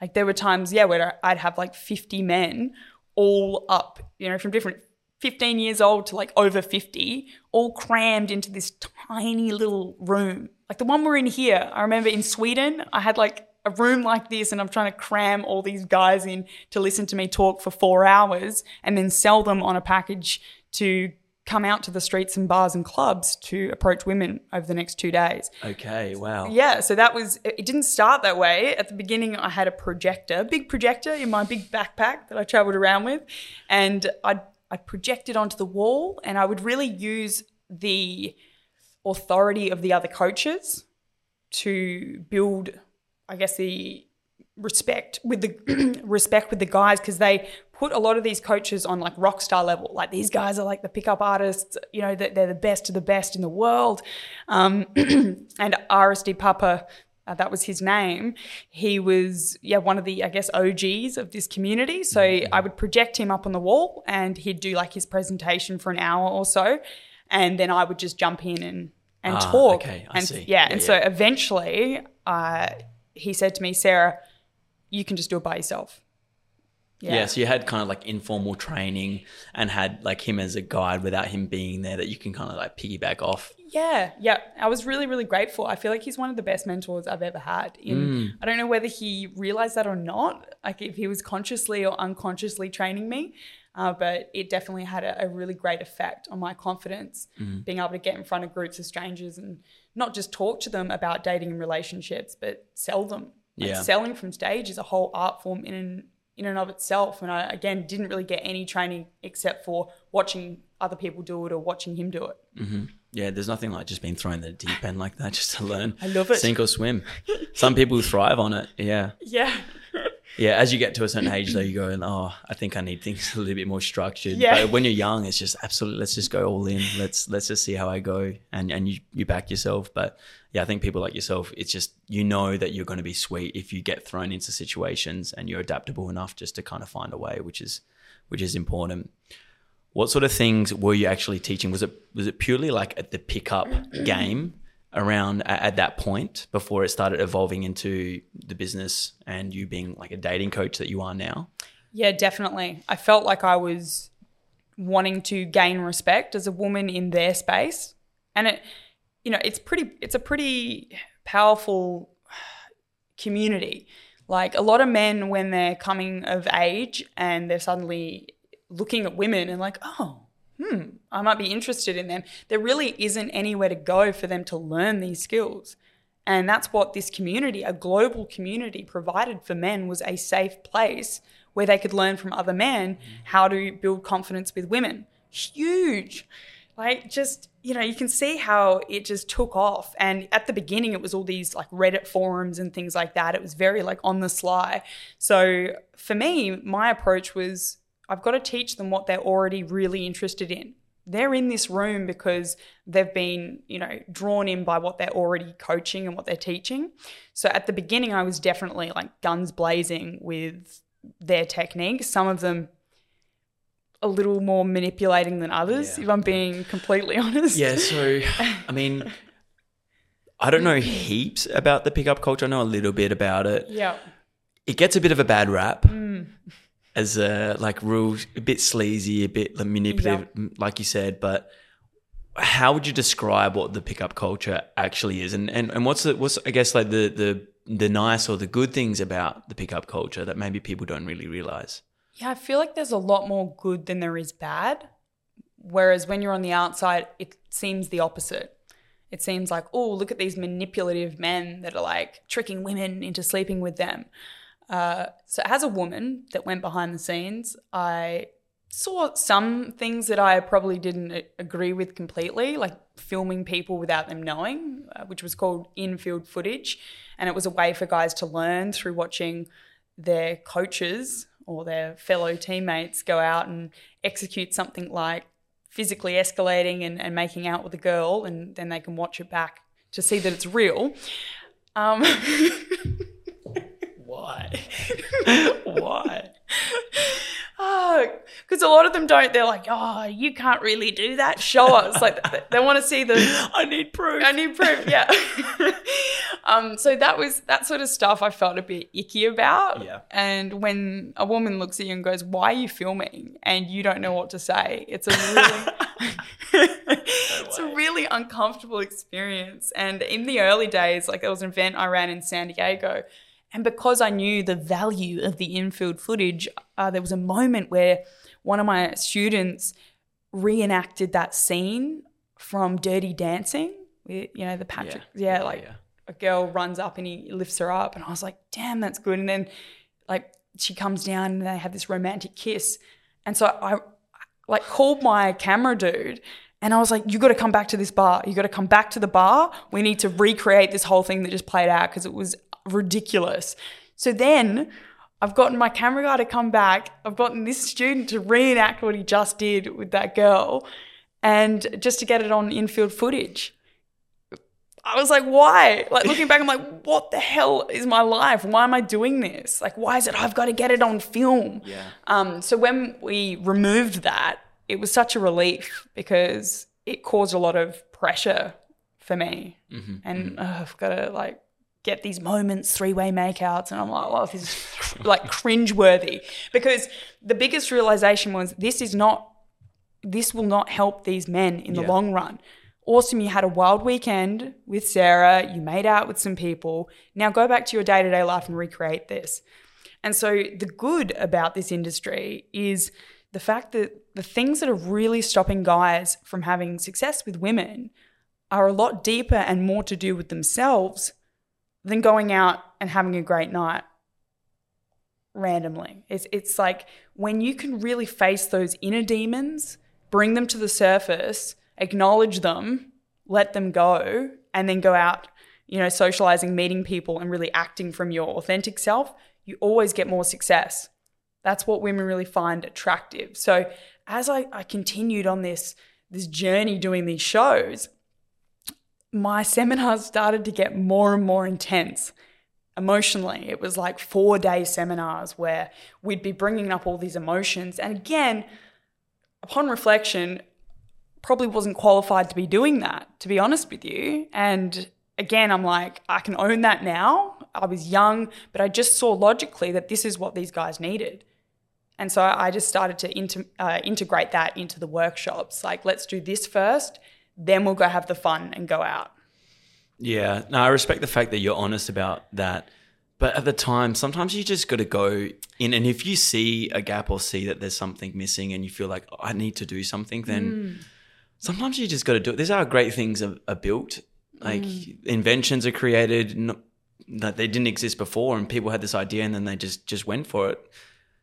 Like there were times, yeah, where I'd have like 50 men all up, you know, from different 15 years old to like over 50, all crammed into this tiny little room. Like the one we're in here, I remember in Sweden, I had like a room like this and I'm trying to cram all these guys in to listen to me talk for four hours and then sell them on a package to come out to the streets and bars and clubs to approach women over the next two days. Okay, wow. Yeah, so that was it didn't start that way. At the beginning I had a projector, big projector in my big backpack that I traveled around with, and I'd I'd project it onto the wall and I would really use the authority of the other coaches to build I guess the respect with the respect with the guys because they put a lot of these coaches on like rock star level. Like these guys are like the pickup artists, you know, that they're the best of the best in the world. Um, and RSD Papa, uh, that was his name. He was yeah one of the I guess OGs of this community. So I would project him up on the wall and he'd do like his presentation for an hour or so, and then I would just jump in and and Ah, talk. okay, I and see. yeah, Yeah, and yeah. so eventually, uh, he said to me, Sarah, you can just do it by yourself. Yeah. so you had kind of like informal training and had like him as a guide without him being there that you can kind of like piggyback off. Yeah, yeah. I was really, really grateful. I feel like he's one of the best mentors I've ever had. In Mm. I don't know whether he realized that or not, like if he was consciously or unconsciously training me, uh, but it definitely had a, a really great effect on my confidence, Mm. being able to get in front of groups of strangers and not just talk to them about dating and relationships, but sell them. Like Yeah. selling from stage is a whole art form in and in and of itself. And I again didn't really get any training except for watching other people do it or watching him do it. Yeah, there's nothing like just being thrown in the deep end like that just to learn. I love it. Sink or swim. Some people thrive on it. Yeah. Yeah. Yeah, as you get to a certain age, though, you go, oh, I think I need things a little bit more structured. Yeah. But when you're young, it's just absolutely, let's just go all in. Let's let's just see how I go, and and you you back yourself. But yeah, I think people like yourself, it's just you know that you're going to be sweet if you get thrown into situations and you're adaptable enough just to kind of find a way, which is which is important. What sort of things were you actually teaching? Was it was it purely like at the pickup game around at, at that point before it started evolving into the business and you being like a dating coach that you are now? Yeah, definitely. I felt like I was wanting to gain respect as a woman in their space. And it you know, it's pretty it's a pretty powerful community. Like a lot of men when they're coming of age and they're suddenly looking at women and like, "Oh, hmm, I might be interested in them." There really isn't anywhere to go for them to learn these skills. And that's what this community, a global community, provided for men was a safe place where they could learn from other men how to build confidence with women. Huge. Like, just, you know, you can see how it just took off. And at the beginning, it was all these like Reddit forums and things like that. It was very like on the sly. So for me, my approach was I've got to teach them what they're already really interested in they're in this room because they've been, you know, drawn in by what they're already coaching and what they're teaching. So at the beginning, I was definitely like guns blazing with their techniques. Some of them a little more manipulating than others, Yeah. if I'm being completely honest. Yeah, so I mean, I don't know heaps about the pickup culture. I know a little bit about it. Yeah. It gets a bit of a bad rap mm. As a like real, a bit sleazy, a bit manipulative, m- like you said. But how would you describe what the pickup culture actually is, and and, and what's the what's I guess like the the the nice or the good things about the pickup culture that maybe people don't really realize? Yeah, I feel like there's a lot more good than there is bad. Whereas when you're on the outside, it seems the opposite. It seems like, oh, look at these manipulative men that are like tricking women into sleeping with them. Uh, so, as a woman that went behind the scenes, I saw some things that I probably didn't agree with completely, like filming people without them knowing, uh, which was called infield footage. And it was a way for guys to learn through watching their coaches or their fellow teammates go out and execute something like physically escalating and, and making out with a girl, and then they can watch it back to see that it's real. Um, Why? Because a lot of them don't. They're like, oh, you can't really do that. Show us. Like they, they want to see the. I need proof. I need proof. Yeah. um. So that was that sort of stuff. I felt a bit icky about. Yeah. And when a woman looks at you and goes, "Why are you filming?" and you don't know what to say, it's a really. it's a really uncomfortable experience. And in the early days, like there was an event I ran in San Diego, and because I knew the value of the infield footage, uh, there was a moment where one of my students reenacted that scene from Dirty Dancing. You know, the Patrick, yeah, Yeah, like yeah. a girl runs up and he lifts her up. And I was like, damn, that's good. And then, like, she comes down and they have this romantic kiss. And so I, like, called my camera dude and I was like, you got to come back to this bar. You got to come back to the bar. We need to recreate this whole thing that just played out because it was ridiculous. So then I've gotten my camera guy to come back. I've gotten this student to reenact what he just did with that girl and just to get it on infield footage. I was like, why? Like looking back, I'm like, what the hell is my life? Why am I doing this? Like, why is it I've got to get it on film? Yeah. Um, so when we removed that, it was such a relief because it caused a lot of pressure for me. Mm-hmm. And uh, I've got to like get these moments, three way makeouts. And I'm like, oh, this is like cringeworthy. Because the biggest realization was this is not, this will not help these men in the Yeah. long run. Awesome, you had a wild weekend with Sarah, you made out with some people. Now go back to your day to day life and recreate this. And so the good about this industry is the fact that the things that are really stopping guys from having success with women are a lot deeper and more to do with themselves than going out and having a great night randomly. It's it's like when you can really face those inner demons, bring them to the surface, acknowledge them, let them go, and then go out, you know, socializing, meeting people and really acting from your authentic self, you always get more success. That's what women really find attractive. So as I, I continued on this this journey doing these shows, my seminars started to get more and more intense emotionally. It was like four day seminars where we'd be bringing up all these emotions. And again, upon reflection, probably wasn't qualified to be doing that, to be honest with you. And again, I'm like, I can own that now. I was young, but I just saw logically that this is what these guys needed. And so I just started to inter- uh, integrate that into the workshops. Like, let's do this first, then we'll go have the fun and go out. Yeah, no, I respect the fact that you're honest about that. But at the time, sometimes you just got to go in, and if you see a gap or see that there's something missing, and you feel like "Oh, I need to do something, then mm. sometimes you just got to do it. These are great things are, are built. Like mm. inventions are created that they didn't exist before, and people had this idea, and then they just just went for it.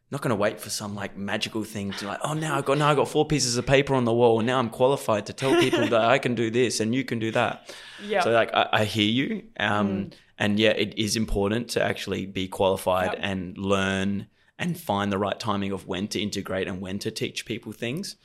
Not going to wait for some like magical thing to like, oh, now I got now I got four pieces of paper on the wall, and now I'm qualified to tell people that I can do this and you can do that. Yeah. So like I, I hear you. Um and yeah, it is important to actually be qualified Yep. and learn and find the right timing of when to integrate and when to teach people things.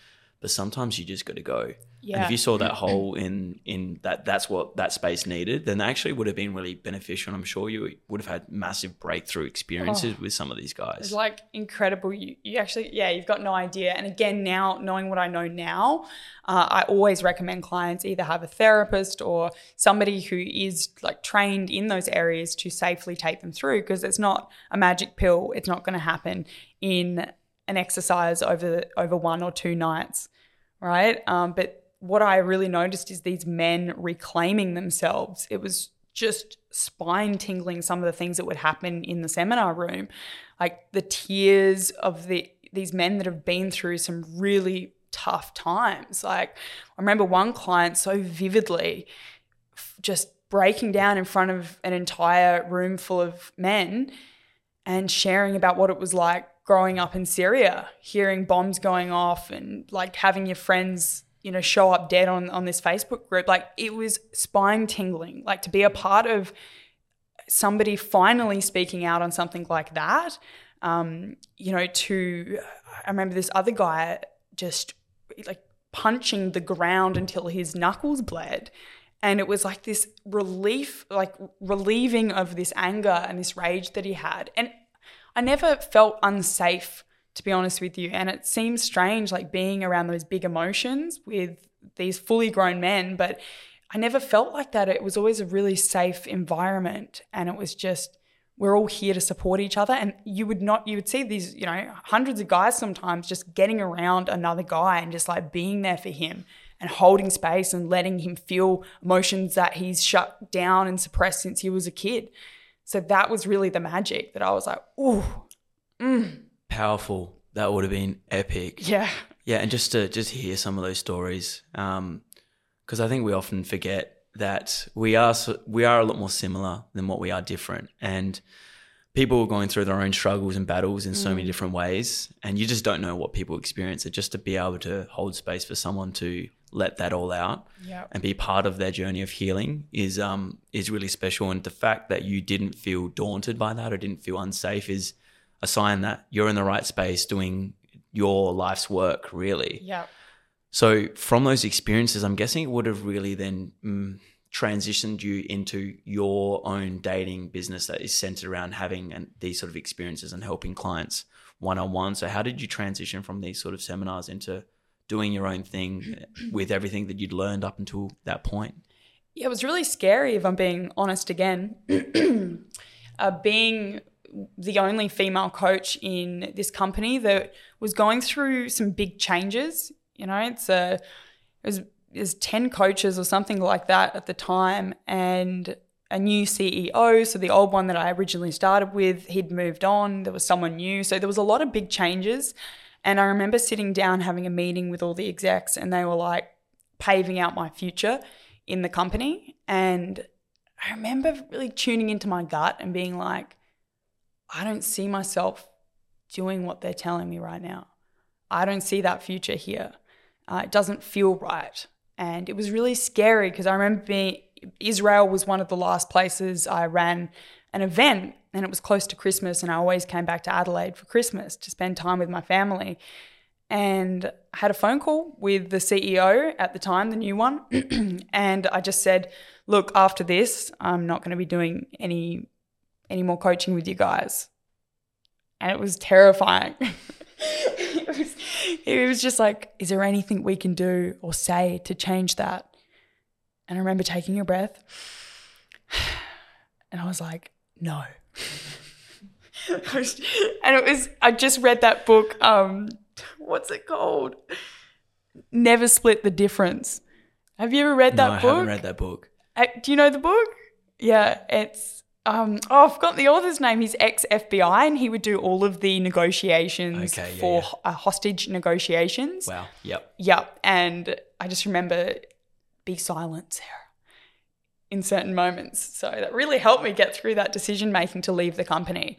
But sometimes you just got to go. And if you saw that hole in in that that's what that space needed, then that actually would have been really beneficial. And I'm sure you would have had massive breakthrough experiences with some of these guys. It's like incredible. You, you actually, yeah, you've got no idea. And again, now knowing what I know now, uh, I always recommend clients either have a therapist or somebody who is like trained in those areas to safely take them through because it's not a magic pill. It's not going to happen in an exercise over over one or two nights, right? Um, but what I really noticed is these men reclaiming themselves. It was just spine tingling some of the things that would happen in the seminar room like the tears of the these men that have been through some really tough times. Like I remember one client so vividly just breaking down in front of an entire room full of men and sharing about what it was like growing up in Syria, hearing bombs going off and like having your friends, you know, show up dead on on this Facebook group. Like it was spine tingling. Like to be a part of somebody finally speaking out on something like that. Um, you know, to I remember this other guy just like punching the ground until his knuckles bled and it was like this relief like relieving of this anger and this rage that he had and i never felt unsafe to be honest with you and it seems strange like being around those big emotions with these fully grown men but i never felt like that it was always a really safe environment and it was just we're all here to support each other and you would not you would see these you know hundreds of guys sometimes just getting around another guy and just like being there for him and holding space and letting him feel emotions that he's shut down and suppressed since he was a kid. So that was really the magic that I was like, ooh, mm. Powerful. That would have been epic. Yeah. Yeah, and just to just hear some of those stories, because um, I think we often forget that we are we are a lot more similar than what we are different, and people are going through their own struggles and battles in so many different ways, and you just don't know what people experience. It just to be able to hold space for someone to let that all out Yep. and be part of their journey of healing is um is really special and the fact that you didn't feel daunted by that or didn't feel unsafe is a sign that you're in the right space doing your life's work really Yeah. so from those experiences i'm guessing it would have really then mm, transitioned you into your own dating business that is centered around having an, these sort of experiences and helping clients one-on-one so how did you transition from these sort of seminars into doing your own thing with everything that you'd learned up until that point Yeah, it was really scary if I'm being honest again. uh, being the only female coach in this company that was going through some big changes. You know, it's a it was there's ten coaches or something like that at the time, and a new CEO. So the old one that I originally started with, he'd moved on. There was someone new, so there was a lot of big changes. And I remember sitting down having a meeting with all the execs, and they were like paving out my future in the company. And I remember really tuning into my gut and being like, I don't see myself doing what they're telling me right now. I don't see that future here. Uh, it doesn't feel right. And it was really scary because I remember being, Israel was one of the last places I ran an event and it was close to Christmas. And I always came back to Adelaide for Christmas to spend time with my family. And I had a phone call with the CEO at the time, the new one. and I just said, look, after this, I'm not going to be doing any any more coaching with you guys. And it was terrifying. it, was, it was just like, is there anything we can do or say to change that? And I remember taking a breath and I was like, no. And it was, I just read that book. Um, what's it called? Never Split the Difference. Have you ever read that no, I book? haven't read that book. Uh, do you know the book? Yeah, it's um oh I've forgotten the author's name. He's ex FBI and he would do all of the negotiations Okay, yeah, for yeah. Uh, hostage negotiations. Wow. Yep. Yep. And I just remember be silent, Sarah, in certain moments. So that really helped me get through that decision making to leave the company.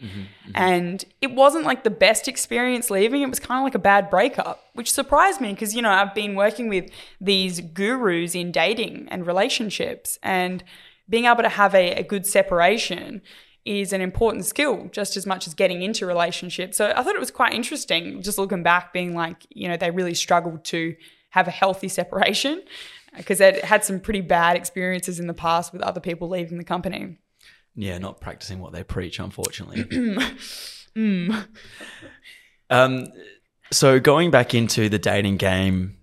And it wasn't like the best experience leaving. It was kind of like a bad breakup, which surprised me because, you know, I've been working with these gurus in dating and relationships and being able to have a, a good separation is an important skill just as much as getting into relationships. So I thought it was quite interesting just looking back being like, you know, they really struggled to have a healthy separation because they'd had some pretty bad experiences in the past with other people leaving the company. Yeah, not practicing what they preach, unfortunately. Mm. um, so going back into the dating game,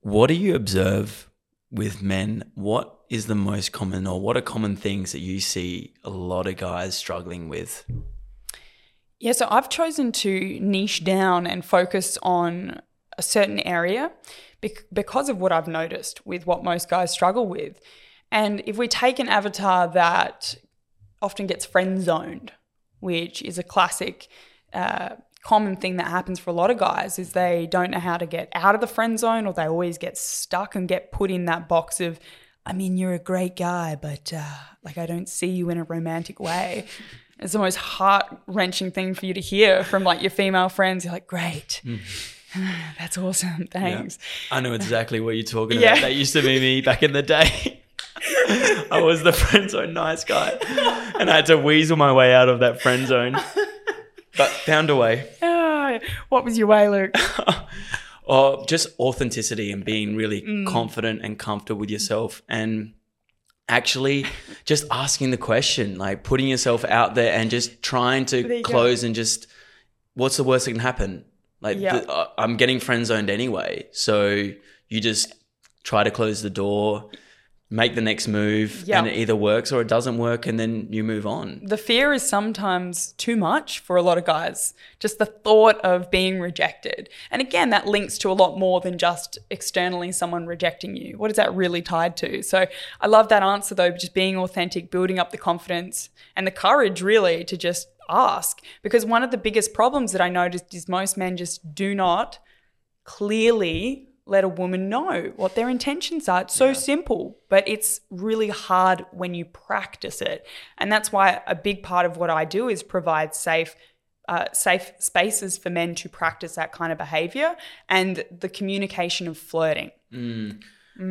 what do you observe with men? What is the most common, or what are common things that you see a lot of guys struggling with? Yeah, so I've chosen to niche down and focus on a certain area because of what I've noticed with what most guys struggle with. And if we take an avatar that often gets friend zoned, which is a classic uh, common thing that happens for a lot of guys is they don't know how to get out of the friend zone or they always get stuck and get put in that box of I mean, you're a great guy, but uh, like I don't see you in a romantic way. It's the most heart wrenching thing for you to hear from like your female friends. You're like, great. That's awesome. Thanks. I know exactly what you're talking Yeah. about. That used to be me back in the day. I was the friend zone nice guy, and I had to weasel my way out of that friend zone, but found a way. Ah, what was your way, Luke? Or just authenticity and being really Mm. confident and comfortable with yourself and actually just asking the question like putting yourself out there and just trying to you go. close and just what's the worst that can happen like Yeah. the- uh, i'm getting friend zoned anyway so you just try to close the door make the next move Yeah. and it either works or it doesn't work and then you move on The fear is sometimes too much for a lot of guys. Just the thought of being rejected. And again, that links to a lot more than just externally someone rejecting you. What is that really tied to? So I love that answer though, just being authentic, building up the confidence and the courage really to just ask. Because one of the biggest problems that I noticed is most men just do not clearly let a woman know what their intentions are. It's so simple, but it's really hard when you practice it. And that's why a big part of what I do is provide safe uh, safe spaces for men to practice that kind of behavior and the communication of flirting. Mm.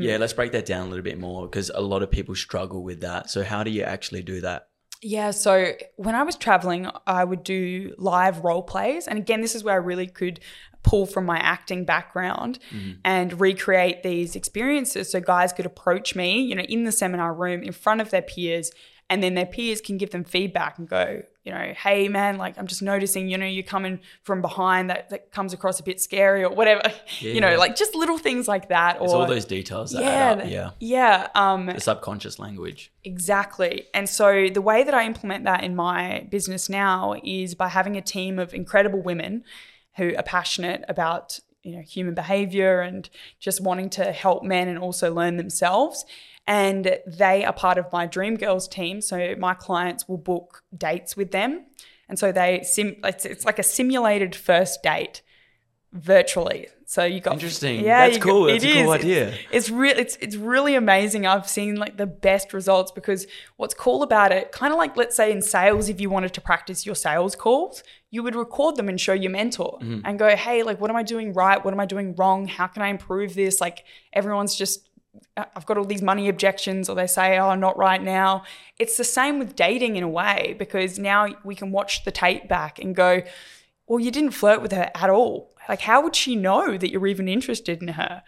yeah let's break that down a little bit more because a lot of people struggle with that so how do you actually do that Yeah, so when I was traveling, I would do live role plays. And again, this is where I really could pull from my acting background and recreate these experiences so guys could approach me, you know, in the seminar room in front of their peers. And then their peers can give them feedback and go, you know, hey man, like I'm just noticing, you know, you're coming from behind that, that comes across a bit scary or whatever. you know, like just little things like that. it's all those details that yeah, add up yeah yeah. Um, the subconscious language Exactly. And so the way that I implement that in my business now is by having a team of incredible women who are passionate about you know human behavior and just wanting to help men and also learn themselves. And they are part of my dream girls team so my clients will book dates with them. And so they sim it's, it's like a simulated first date virtually so you got Interesting. Yeah, that's you got- cool. That's a cool is. idea. It's, it's really it's it's really amazing. I've seen like the best results because what's cool about it, kind of like let's say in sales, if you wanted to practice your sales calls, you would record them and show your mentor Mm-hmm. and go, hey, like what am I doing right? What am I doing wrong? How can I improve this? Like everyone's just I've got all these money objections, or they say, oh, not right now. It's the same with dating in a way because now we can watch the tape back and go, well, you didn't flirt with her at all. Like, how would she know that you're even interested in her?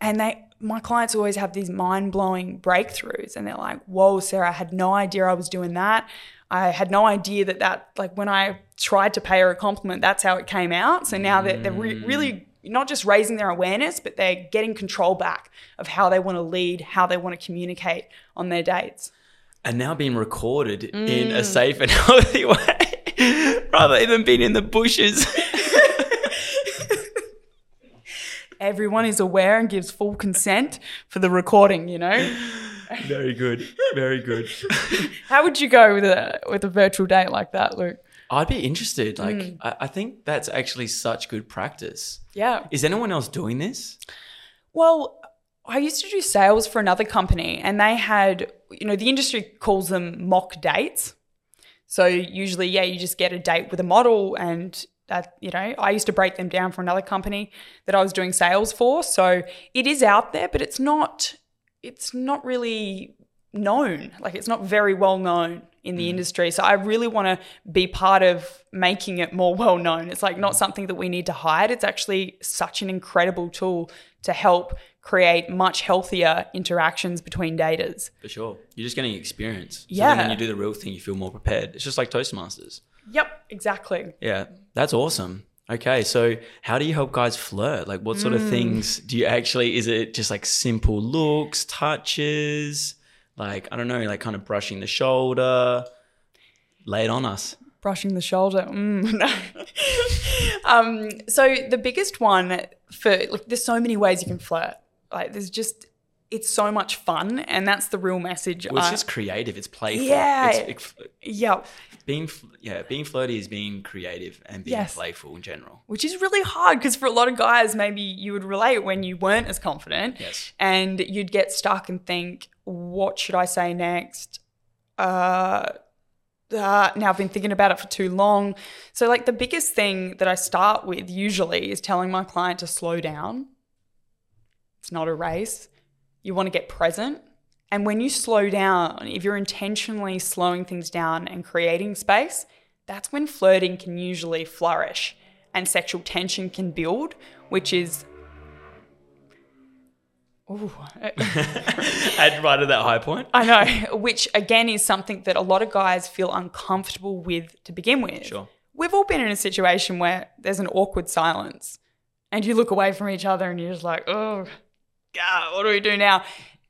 And they, my clients always have these mind blowing breakthroughs, and they're like, "Whoa, Sarah, I had no idea I was doing that. I had no idea that that, like, when I tried to pay her a compliment, that's how it came out. So now they're, they're re- really not just raising their awareness, but they're getting control back of how they want to lead, how they want to communicate on their dates. and now being recorded in Mm. a safe and healthy way rather than being in the bushes. Everyone is aware and gives full consent for the recording. You know, Very good. Very good. how would you go with a with a virtual date like that, Luke? I'd be interested. Like, Mm. I, I think that's actually such good practice. Yeah. Is anyone else doing this? Well, I used to do sales for another company and they had, you know, the industry calls them mock dates. So usually, yeah, you just get a date with a model and that, you know, I used to break them down for another company that I was doing sales for. So it is out there, but it's not it's not really known. Like it's not very well known in the mm. industry. So I really want to be part of making it more well known. It's like not mm. something that we need to hide. It's actually such an incredible tool to help create much healthier interactions between daters. For sure. You're just getting experience. So Yeah. then when you do the real thing, you feel more prepared. It's just like Toastmasters. Yep, exactly. Yeah, that's awesome. Okay, so how do you help guys flirt? Like, what sort Mm. of things do you actually? Is it just like simple looks, touches, like I don't know, like kind of brushing the shoulder? Lay it on us. brushing the shoulder. Mm, no. um, so the biggest one for like, there's so many ways you can flirt. Like there's just it's so much fun, and that's the real message. Well, it's just creative. It's playful. Yeah. It's, it, yeah, being yeah, being flirty is being creative and being Yes. playful in general. which is really hard because for a lot of guys, maybe you would relate when you weren't as confident. Yes. and you'd get stuck and think, what should I say next? Uh, uh, now I've been thinking about it for too long. So, like, the biggest thing that I start with usually is telling my client to slow down. It's not a race. You want to get present. And when you slow down, if you're intentionally slowing things down and creating space, that's when flirting can usually flourish and sexual tension can build, which is. Ooh, At right at that high point. I know, which again is something that a lot of guys feel uncomfortable with to begin with. Sure. We've all been in a situation where there's an awkward silence and you look away from each other and you're just like, oh, God, what do we do now?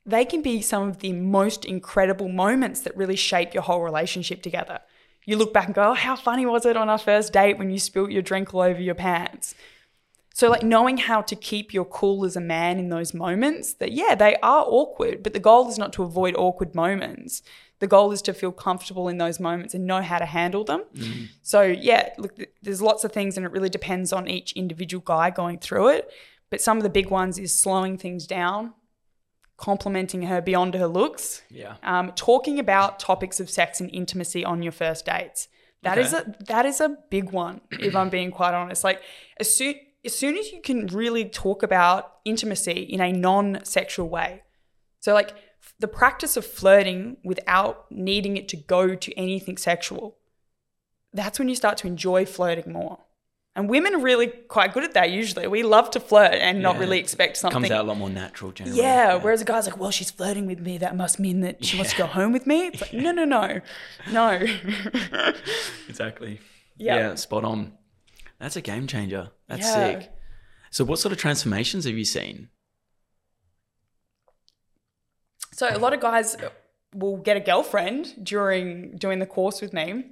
They can be some of the most incredible moments that really shape your whole relationship together. You look back and go, oh, how funny was it on our first date when you spilt your drink all over your pants? So, like, knowing how to keep your cool as a man in those moments that, yeah, they are awkward, but the goal is not to avoid awkward moments. The goal is to feel comfortable in those moments and know how to handle them. Mm-hmm. So, yeah, look, there's lots of things, and it really depends on each individual guy going through it. But some of the big ones is slowing things down, complimenting her beyond her looks, Yeah. um, talking about topics of sex and intimacy on your first dates. That is Okay. a that is a big one. If I'm being quite honest, like as soon as soon as you can really talk about intimacy in a non-sexual way, so like the practice of flirting without needing it to go to anything sexual, that's when you start to enjoy flirting more. And women are really quite good at that. Usually, we love to flirt and not really expect something. Comes out a lot more natural generally. Yeah, whereas a guy's like, well, she's flirting with me. That must mean that she wants to go home with me. It's like, no, no, no, no. Exactly. Yeah. Yeah, spot on. That's a game changer. That's Yeah. sick. So what sort of transformations have you seen? so a lot of guys will get a girlfriend during doing the course with me.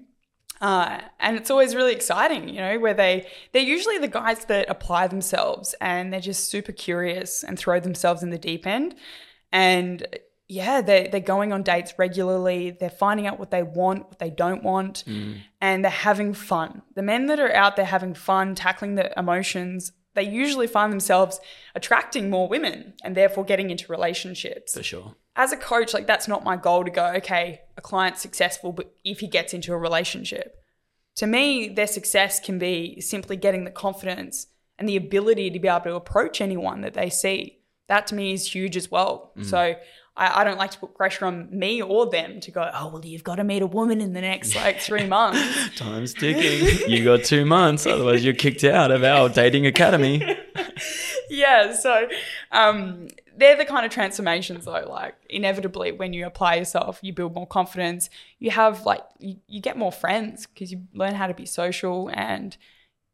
Uh, and it's always really exciting, you know, where they they're usually the guys that apply themselves and they're just super curious and throw themselves in the deep end. And yeah, they they're going on dates regularly. They're finding out what they want, what they don't want, and they're having fun. The men that are out there having fun, tackling the emotions, they usually find themselves attracting more women and therefore getting into relationships For sure. As a coach, like that's not my goal to go, okay, a client's successful, but if he gets into a relationship. To me, their success can be simply getting the confidence and the ability to be able to approach anyone that they see. That to me is huge as well. So I, I don't like to put pressure on me or them to go, oh, well, you've got to meet a woman in the next like three months. Time's ticking. you got two months, otherwise you're kicked out of our dating academy. yeah, so um, they're the kind of transformations though. Like inevitably, when you apply yourself, you build more confidence. You have like you, you get more friends because you learn how to be social, and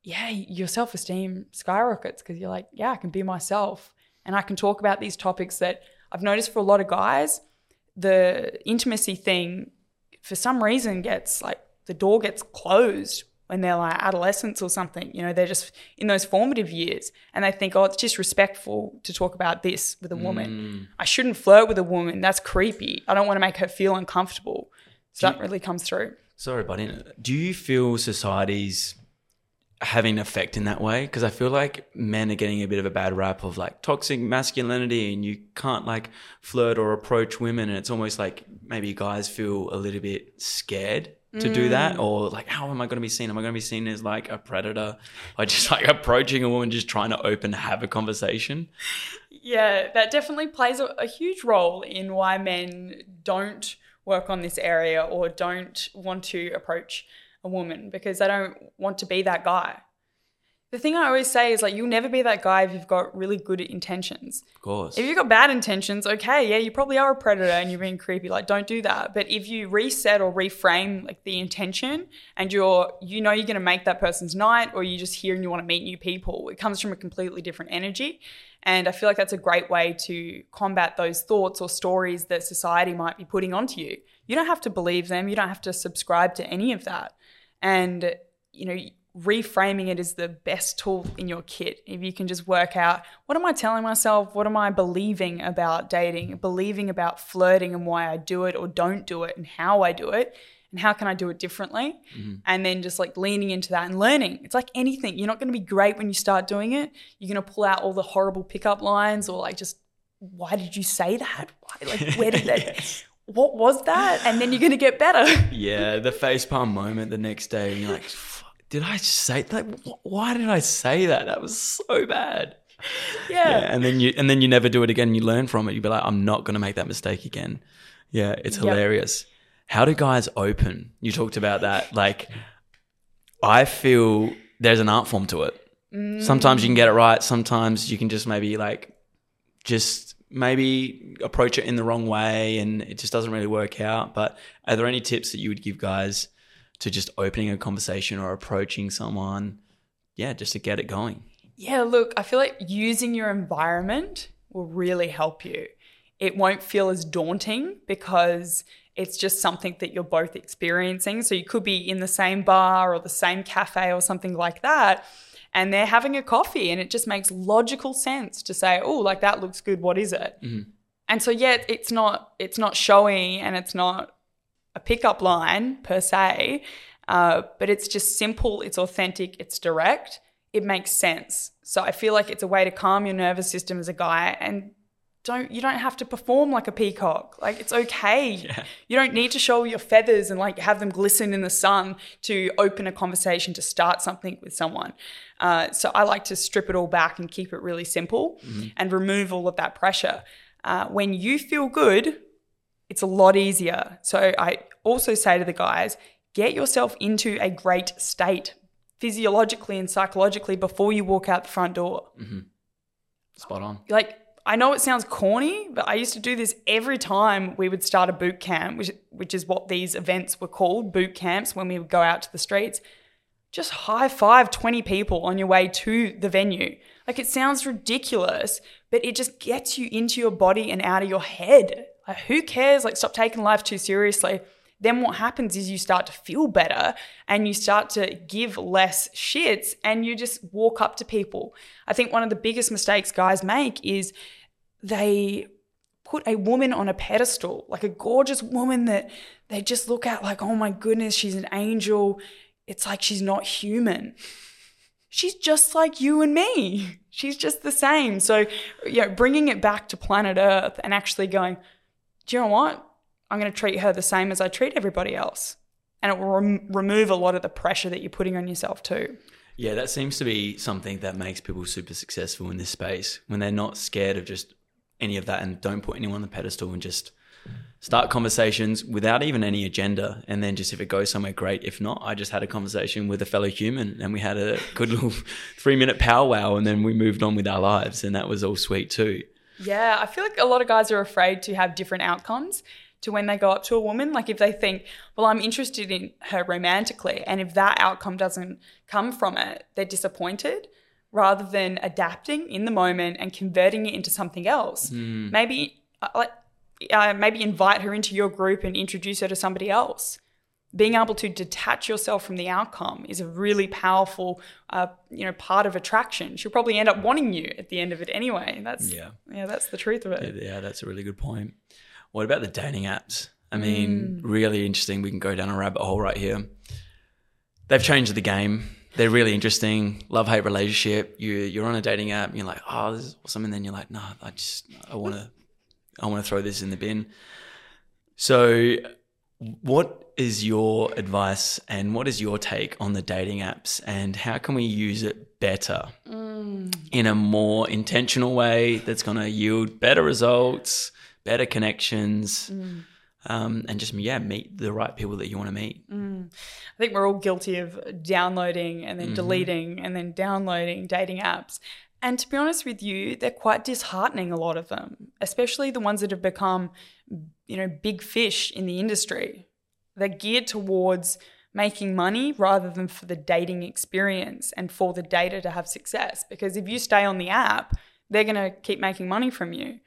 yeah, your self esteem skyrockets because you're like, yeah, I can be myself, and I can talk about these topics that I've noticed for a lot of guys. The intimacy thing, for some reason, gets like the door gets closed when they're like adolescents or something. You know, they're just in those formative years and they think, oh, it's just disrespectful to talk about this with a woman. Mm. I shouldn't flirt with a woman. That's creepy. I don't want to make her feel uncomfortable. So that really comes through. Sorry, buddy. Do you feel society's having an effect in that way? Because I feel like men are getting a bit of a bad rap of like toxic masculinity and you can't like flirt or approach women. And it's almost like maybe guys feel a little bit scared to do that mm. or like, how am I going to be seen? Am I going to be seen as like a predator by just like approaching a woman, just trying to open, have a conversation? Yeah, that definitely plays a, a huge role in why men don't work on this area or don't want to approach a woman because they don't want to be that guy. The thing I always say is like you'll never be that guy if you've got really good intentions. Of course. If you've got bad intentions, okay, yeah, you probably are a predator and you're being creepy. Like, don't do that. But if you reset or reframe like the intention and you're, you know, you're going to make that person's night, or you're just here and you want to meet new people, it comes from a completely different energy. And I feel like that's a great way to combat those thoughts or stories that society might be putting onto you. You don't have to believe them. You don't have to subscribe to any of that. And you know, reframing it is the best tool in your kit. If you can just work out what am I telling myself? What am I believing about dating, believing about flirting and why I do it or don't do it and how I do it and how can I do it differently? Mm-hmm. And then just like leaning into that and learning. It's like anything. You're not going to be great when you start doing it. You're going to pull out all the horrible pickup lines or like just why did you say that? Why, like where did that yes. what was that? And then you're going to get better. yeah, the facepalm moment the next day, and you're like, did I say that? Why did I say that? That was so bad. Yeah. yeah. And then you and then you never do it again. You learn from it. You be like, I'm not going to make that mistake again. Yeah, it's hilarious. Yep. How do guys open? You talked about that. Like, I feel there's an art form to it. Mm. Sometimes you can get it right. Sometimes you can just maybe like, just maybe approach it in the wrong way, and it just doesn't really work out. But are there any tips that you would give guys? To just opening a conversation or approaching someone. Yeah, just to get it going. Yeah, look, I feel like using your environment will really help you. It won't feel as daunting because it's just something that you're both experiencing. So you could be in the same bar or the same cafe or something like that, and they're having a coffee, and it just makes logical sense to say, "Oh, like that looks good. What is it?" Mm-hmm. And so, yeah, it's not it's not showy and it's not a pickup line per se, uh, but it's just simple, it's authentic, it's direct, it makes sense. So I feel like it's a way to calm your nervous system as a guy and don't you don't have to perform like a peacock. Like it's okay. Yeah. You don't need to show your feathers and like have them glisten in the sun to open a conversation to start something with someone. Uh, so I like to strip it all back and keep it really simple mm-hmm. and remove all of that pressure. Uh, when you feel good, it's a lot easier. So I also say to the guys, get yourself into a great state physiologically and psychologically before you walk out the front door. Mm-hmm. Spot on. Like, I know it sounds corny, but I used to do this every time we would start a boot camp, which, which is what these events were called boot camps when we would go out to the streets. Just high five 20 people on your way to the venue. Like, it sounds ridiculous, but it just gets you into your body and out of your head. Like, who cares? Like, stop taking life too seriously. Then what happens is you start to feel better and you start to give less shits and you just walk up to people. I think one of the biggest mistakes guys make is they put a woman on a pedestal, like a gorgeous woman that they just look at like, oh my goodness, she's an angel. It's like she's not human. She's just like you and me. She's just the same. So, you know, bringing it back to planet Earth and actually going, do you know what? I'm going to treat her the same as I treat everybody else. And it will rem- remove a lot of the pressure that you're putting on yourself too. Yeah, that seems to be something that makes people super successful in this space when they're not scared of just any of that and don't put anyone on the pedestal and just start conversations without even any agenda. And then just if it goes somewhere, great. If not, I just had a conversation with a fellow human and we had a good little three minute powwow and then we moved on with our lives. And that was all sweet too. Yeah, I feel like a lot of guys are afraid to have different outcomes to when they go up to a woman. Like if they think, well, I'm interested in her romantically, and if that outcome doesn't come from it, they're disappointed rather than adapting in the moment and converting it into something else. Mm. Maybe uh, like uh, maybe invite her into your group and introduce her to somebody else being able to detach yourself from the outcome is a really powerful uh, you know part of attraction. She'll probably end up wanting you at the end of it anyway. That's yeah. yeah that's the truth of it. Yeah, yeah that's a really good point. What about the dating apps? I mean mm. really interesting. We can go down a rabbit hole right here. They've changed the game. They're really interesting. Love hate relationship. You you're on a dating app and you're like oh this is awesome. And then you're like no nah, i just i want to i want to throw this in the bin. So what is your advice and what is your take on the dating apps and how can we use it better mm. in a more intentional way that's going to yield better results, better connections? Mm. Um, and just yeah, meet the right people that you want to meet. Mm. I think we're all guilty of downloading and then mm-hmm. deleting and then downloading dating apps. And to be honest with you, they're quite disheartening. A lot of them, especially the ones that have become you know, big fish in the industry. They're geared towards making money rather than for the dating experience and for the data to have success. Because if you stay on the app, they're going to keep making money from you.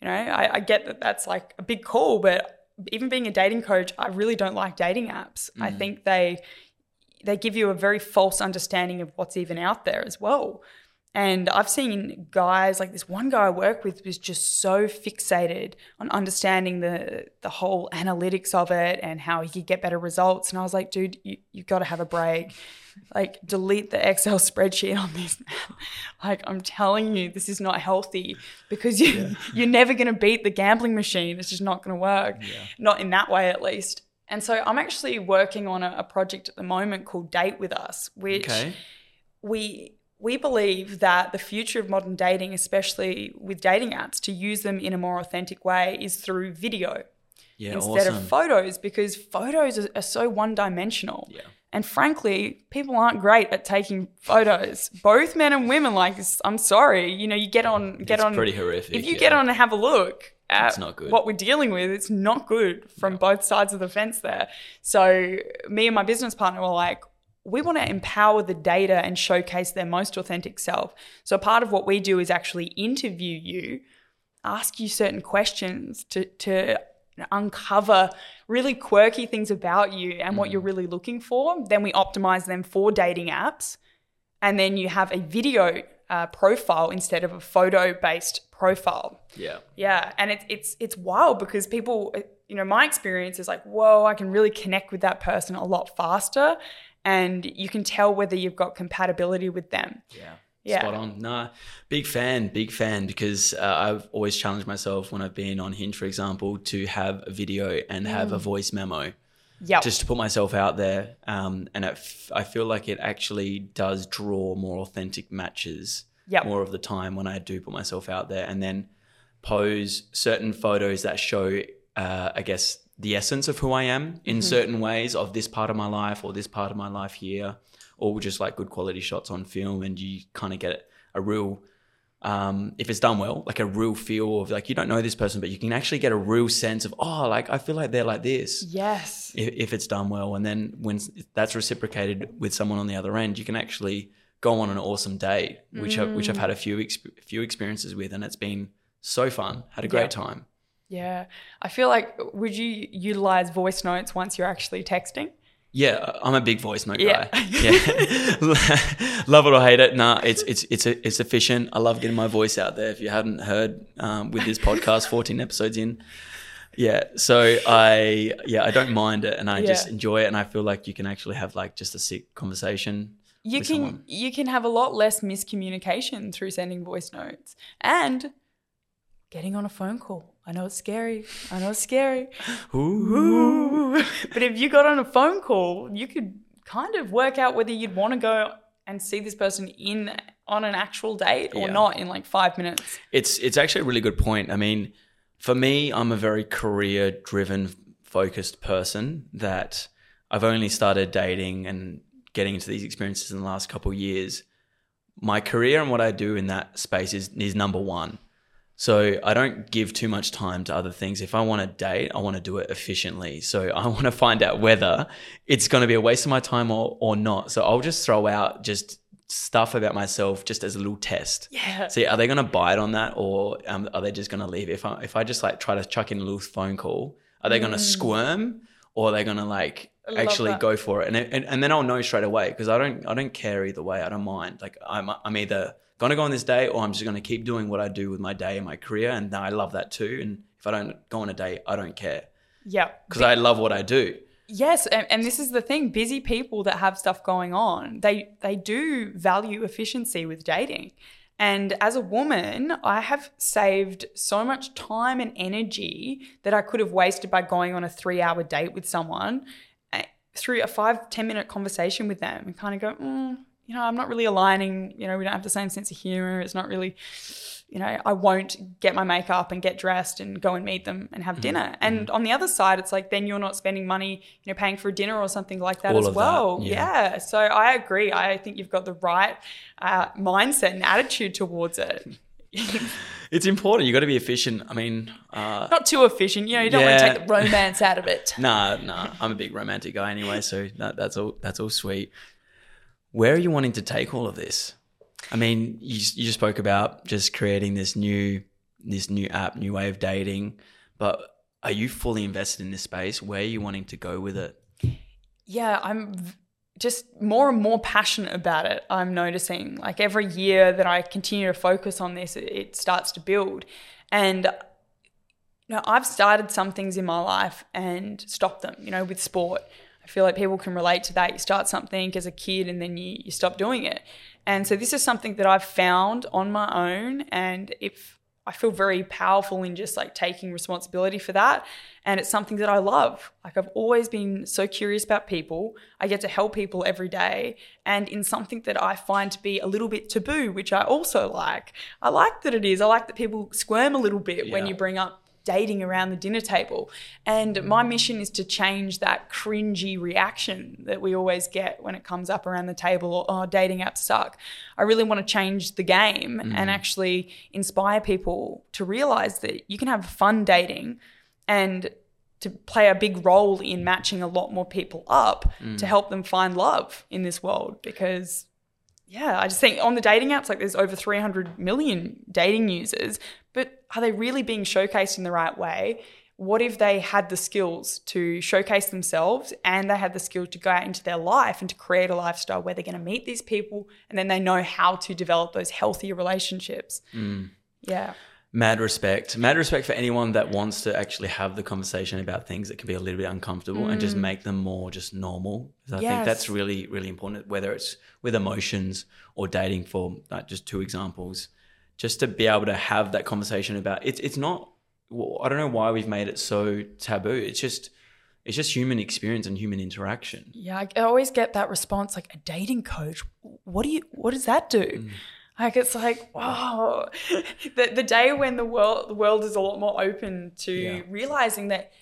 You know, I, I, get that that's like a big call, but even being a dating coach, I really don't like dating apps. Mm. I think they they give you a very false understanding of what's even out there as well. And I've seen guys like this one guy I work with was just so fixated on understanding the the whole analytics of it and how he could get better results. And I was like, dude, you, you've got to have a break. Like, delete the Excel spreadsheet on this. like, I'm telling you, this is not healthy because you, yeah. you're never going to beat the gambling machine. It's just not going to work. Yeah. Not in that way, at least. And so I'm actually working on a, a project at the moment called Date with Us, which okay. we we believe that the future of modern dating, especially with dating apps, to use them in a more authentic way is through video yeah, instead awesome. of photos because photos are, are so one dimensional. Yeah. And frankly, people aren't great at taking photos. Both men and women, like I'm sorry, you know, you get on, get it's on. Pretty horrific. If you yeah. get on and have a look, good. what we're dealing with, it's not good from no. both sides of the fence there. So me and my business partner were like, we want to empower the data and showcase their most authentic self. So part of what we do is actually interview you, ask you certain questions to to uncover really quirky things about you and mm. what you're mm. really looking for. Then we optimize them for dating apps, and then you have a video uh, profile instead of a photo based profile. Yeah, yeah, and it's it's it's wild because people. You know, my experience is like, whoa, I can really connect with that person a lot faster and you can tell whether you've got compatibility with them. Yeah. Yeah. Spot on. Nah, big fan, big fan because uh, I've always challenged myself when I've been on Hinge, for example, to have a video and mm. have a voice memo. Yeah. Just to put myself out there. Um, and I feel like it actually does draw more authentic matches yep. more of the time when I do put myself out there and then pose certain photos that show, uh, I guess, the essence of who I am in mm-hmm. certain ways of this part of my life or this part of my life here, or just like good quality shots on film, and you kind of get a real, um, if it's done well, like a real feel of like you don't know this person, but you can actually get a real sense of oh, like I feel like they're like this. Yes. If, if it's done well, and then when that's reciprocated with someone on the other end, you can actually go on an awesome date, which mm. I, which I've had a few exp- few experiences with, and it's been so fun. Had a great yep. time. Yeah. I feel like, would you utilize voice notes once you're actually texting? Yeah, I'm a big voice note yeah. guy. Yeah, love it or hate it. Nah, it's it's it's it's efficient. I love getting my voice out there. If you hadn't heard um, with this podcast, 14 episodes in, yeah. So I yeah I don't mind it, and I yeah. just enjoy it, and I feel like you can actually have like just a sick conversation. You can someone. you can have a lot less miscommunication through sending voice notes and getting on a phone call. I know it's scary. I know it's scary. Ooh. But if you got on a phone call, you could kind of work out whether you'd want to go and see this person in on an actual date or yeah. not in like five minutes. It's it's actually a really good point. I mean, for me, I'm a very career driven, focused person that I've only started dating and getting into these experiences in the last couple of years. My career and what I do in that space is is number one. So I don't give too much time to other things. If I want to date, I want to do it efficiently. So I want to find out whether it's going to be a waste of my time or, or not. So I'll just throw out just stuff about myself just as a little test. Yeah. See, are they going to bite on that or um, are they just going to leave? If I, if I just like try to chuck in a little phone call, are they mm. going to squirm or are they going to like actually go for it? And, and, and then I'll know straight away because I don't, I don't care either way. I don't mind. Like I'm, I'm either going to go on this day or I'm just going to keep doing what I do with my day and my career. And I love that too. And if I don't go on a date, I don't care. Yeah. Because I love what I do. Yes, and, and, this is the thing: busy people that have stuff going on, they they do value efficiency with dating. And as a woman, I have saved so much time and energy that I could have wasted by going on a three-hour date with someone eh, through a five ten minute conversation with them and kind of go, mm, you know, I'm not really aligning, you know, we don't have the same sense of humor. It's not really, you know, I won't get my makeup and get dressed and go and meet them and have mm-hmm. dinner. And mm-hmm. on the other side, it's like then you're not spending money, you know, paying for a dinner or something like that All as well. That, yeah. yeah. So I agree. I think you've got the right uh, mindset and attitude towards it. it's important. You've got to be efficient. I mean, uh, not too efficient. You know, you don't yeah. want to take the romance out of it. nah, nah. I'm a big romantic guy anyway, so that, that's all. That's all sweet. Where are you wanting to take all of this? I mean, you, you spoke about just creating this new this new app, new way of dating, but are you fully invested in this space? Where are you wanting to go with it? Yeah, I'm just more and more passionate about it. I'm noticing like every year that I continue to focus on this, it, starts to build. And you know, I've started some things in my life and stopped them. You know, with sport, I feel like people can relate to that. You start something as a kid and then you you stop doing it. And so this is something that I've found on my own, and if I feel very powerful in just like taking responsibility for that. And it's something that I love. Like I've always been so curious about people. I get to help people every day. And in something that I find to be a little bit taboo, which I also like. I like that it is. I like that people squirm a little bit when you bring up dating around the dinner table. And mm. my mission is to change that cringy reaction that we always get when it comes up around the table or, oh, dating apps suck. I really want to change the game and mm. actually inspire people to realize that you can have fun dating and to play a big role in matching a lot more people up to mm. help them find love in this world because yeah, I just think on the dating apps, like there's over 300 million dating users, but are they really being showcased in the right way? What if they had the skills to showcase themselves and they had the skill to go out into their life and to create a lifestyle where they're going to meet these people and then they know how to develop those healthier relationships? Mm. Yeah. Mad respect. Mad respect for anyone that wants to actually have the conversation about things that can be a little bit uncomfortable and just mm. make them more just normal. I think that's really, really important, whether it's with emotions or dating for like just two examples. Just to be able to have that conversation about it's it's not well, I don't know why we've made it so taboo. It's just it's just human experience and human interaction. Yeah, I always get that response like a dating coach. What do you? What does that do? Mm. Like it's like wow, the the day when the world the world is a lot more open to Yeah. realizing that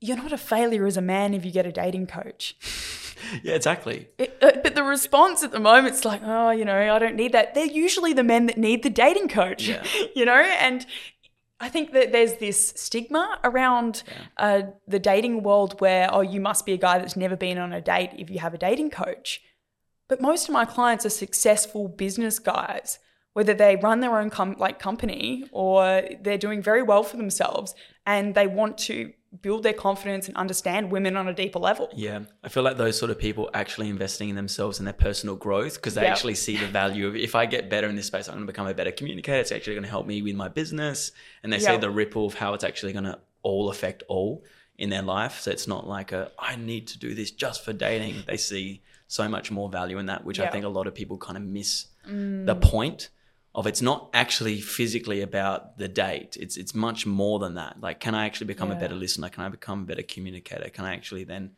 you're not a failure as a man if you get a dating coach. Yeah, exactly. It, uh, but the response at the moment is like, oh, you know, I don't need that. They're usually the men that need the dating coach, Yeah. you know, and. I think that there's this stigma around uh, the dating world where, oh, you must be a guy that's never been on a date if you have a dating coach. But most of my clients are successful business guys, whether they run their own com- like company or they're doing very well for themselves and they want to build their confidence and understand women on a deeper level. Yeah, I feel like those sort of people actually investing in themselves and their personal growth because they Yeah. actually see the value of if I get better in this space, I'm going to become a better communicator. It's actually going to help me with my business, and they Yeah. see the ripple of how it's actually going to all affect all in their life. So it's not like a I need to do this just for dating. They see so much more value in that, which I think a lot of people kind of miss mm. the point of it's not actually physically about the date. It's it's much more than that. Like, can I actually become a better listener? Can I become a better communicator? Can I actually then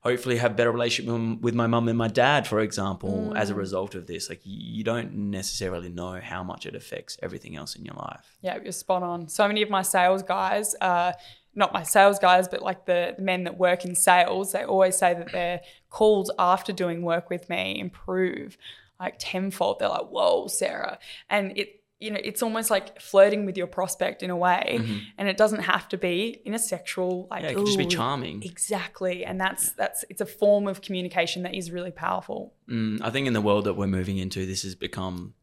hopefully have better relationship with- my mum and my dad, for example, as a result of this? Like, you don't necessarily know how much it affects everything else in your life. Yeah, you're spot on. So many of my sales guys, uh, not my sales guys, but like the the men that work in sales, they always say that their calls after doing work with me improve like tenfold. They're like, "Whoa, Sarah," and it. You know, it's almost like flirting with your prospect in a way, and it doesn't have to be in a sexual like. Mm-hmm. Yeah, it could just be charming. Exactly, and that's that's it's a form of communication that is really powerful. Mm, I think in the world that we're moving into, this has become,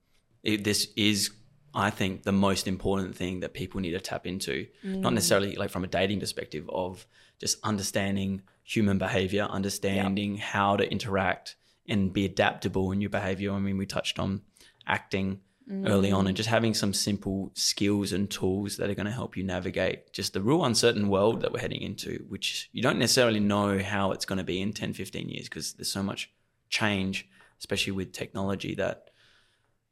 it, this is, I think, the most important thing that people need to tap into. Not necessarily like from a dating perspective of just understanding human behavior, understanding how to interact and be adaptable in your behavior. I mean, we touched on acting mm. early on and just having some simple skills and tools that are going to help you navigate just the real uncertain world that we're heading into, which you don't necessarily know how it's going to be in 10, 15 years because there's so much change, especially with technology, that,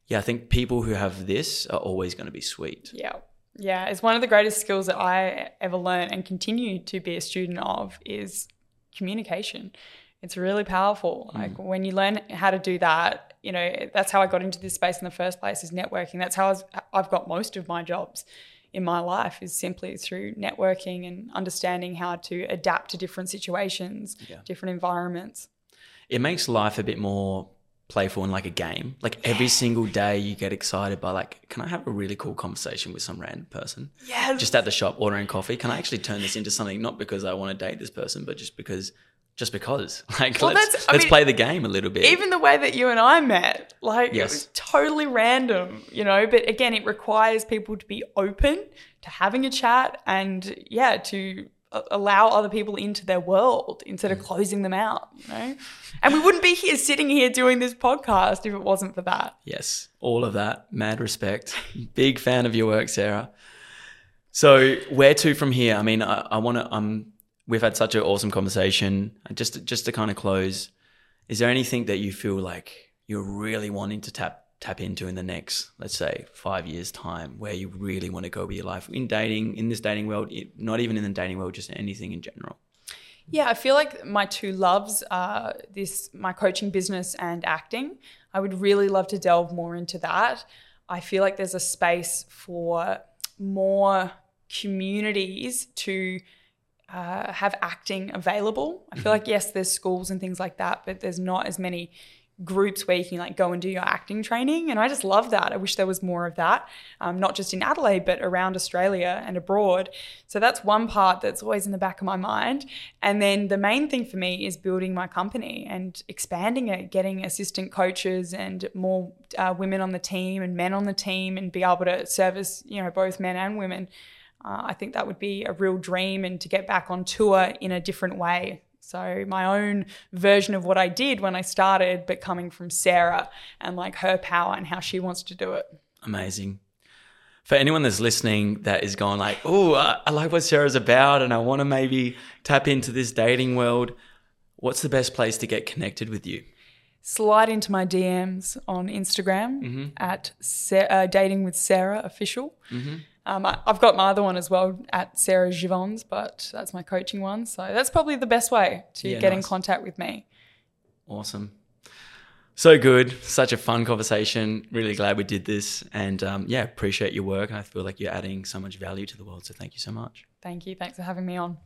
yeah, I think people who have this are always going to be sweet. Yeah. Yeah. It's one of the greatest skills that I ever learned and continue to be a student of is communication. It's really powerful. Mm. Like when you learn how to do that, you know, that's how I got into this space in the first place is networking. That's how I've got most of my jobs in my life is simply through networking and understanding how to adapt to different situations, Yeah. different environments. It makes life a bit more playful and like a game. Like every single day you get excited by like, can I have a really cool conversation with some random person? Yeah. Just at the shop ordering coffee. Can I actually turn this into something not because I want to date this person, but just because just because. Like Well, let's let's mean, play the game a little bit. even the way that you and I met, like Yes. it was totally random, you know. But again, it requires people to be open to having a chat and yeah, to allow other people into their world instead of closing them out, you know? And we wouldn't be here sitting here doing this podcast if it wasn't for that. Yes, all of that. Mad respect. Big fan of your work, Sarah. So where to from here? I mean, I, I want to. Um, we've had such an awesome conversation. Just just to kind of close, is there anything that you feel like you're really wanting to tap tap into in the next, let's say, five years time, where you really want to go with your life in dating, in this dating world, not even in the dating world, just anything in general? Yeah, I feel like my two loves are this my coaching business and acting. I would really love to delve more into that. I feel like there's a space for more communities to uh, have acting available. I feel like yes, there's schools and things like that, but there's not as many groups where you can like go and do your acting training and i just love that. I wish there was more of that um, not just in adelaide but around australia and abroad. So that's one part that's always in the back of my mind. And then the main thing for me is building my company and expanding it getting assistant coaches and more uh, women on the team and men on the team and be able to service you know both men and women uh, I think that would be a real dream and to get back on tour in a different way. So, my own version of what I did when I started, but coming from Sarah and like her power and how she wants to do it. Amazing. For anyone that's listening that is going like, oh, I, I like what Sarah's about and I want to maybe tap into this dating world, what's the best place to get connected with you? Slide into my DMs on Instagram at Sa- uh, Dating with Sarah Official. Um, I, I've got my other one as well at Sarah Jeavons, but that's my coaching one. So that's probably the best way to Yeah, get in contact with me. Awesome. So good. Such a fun conversation. Really glad we did this. And um, yeah, appreciate your work. I feel like you're adding so much value to the world. So thank you so much. Thank you. Thanks for having me on.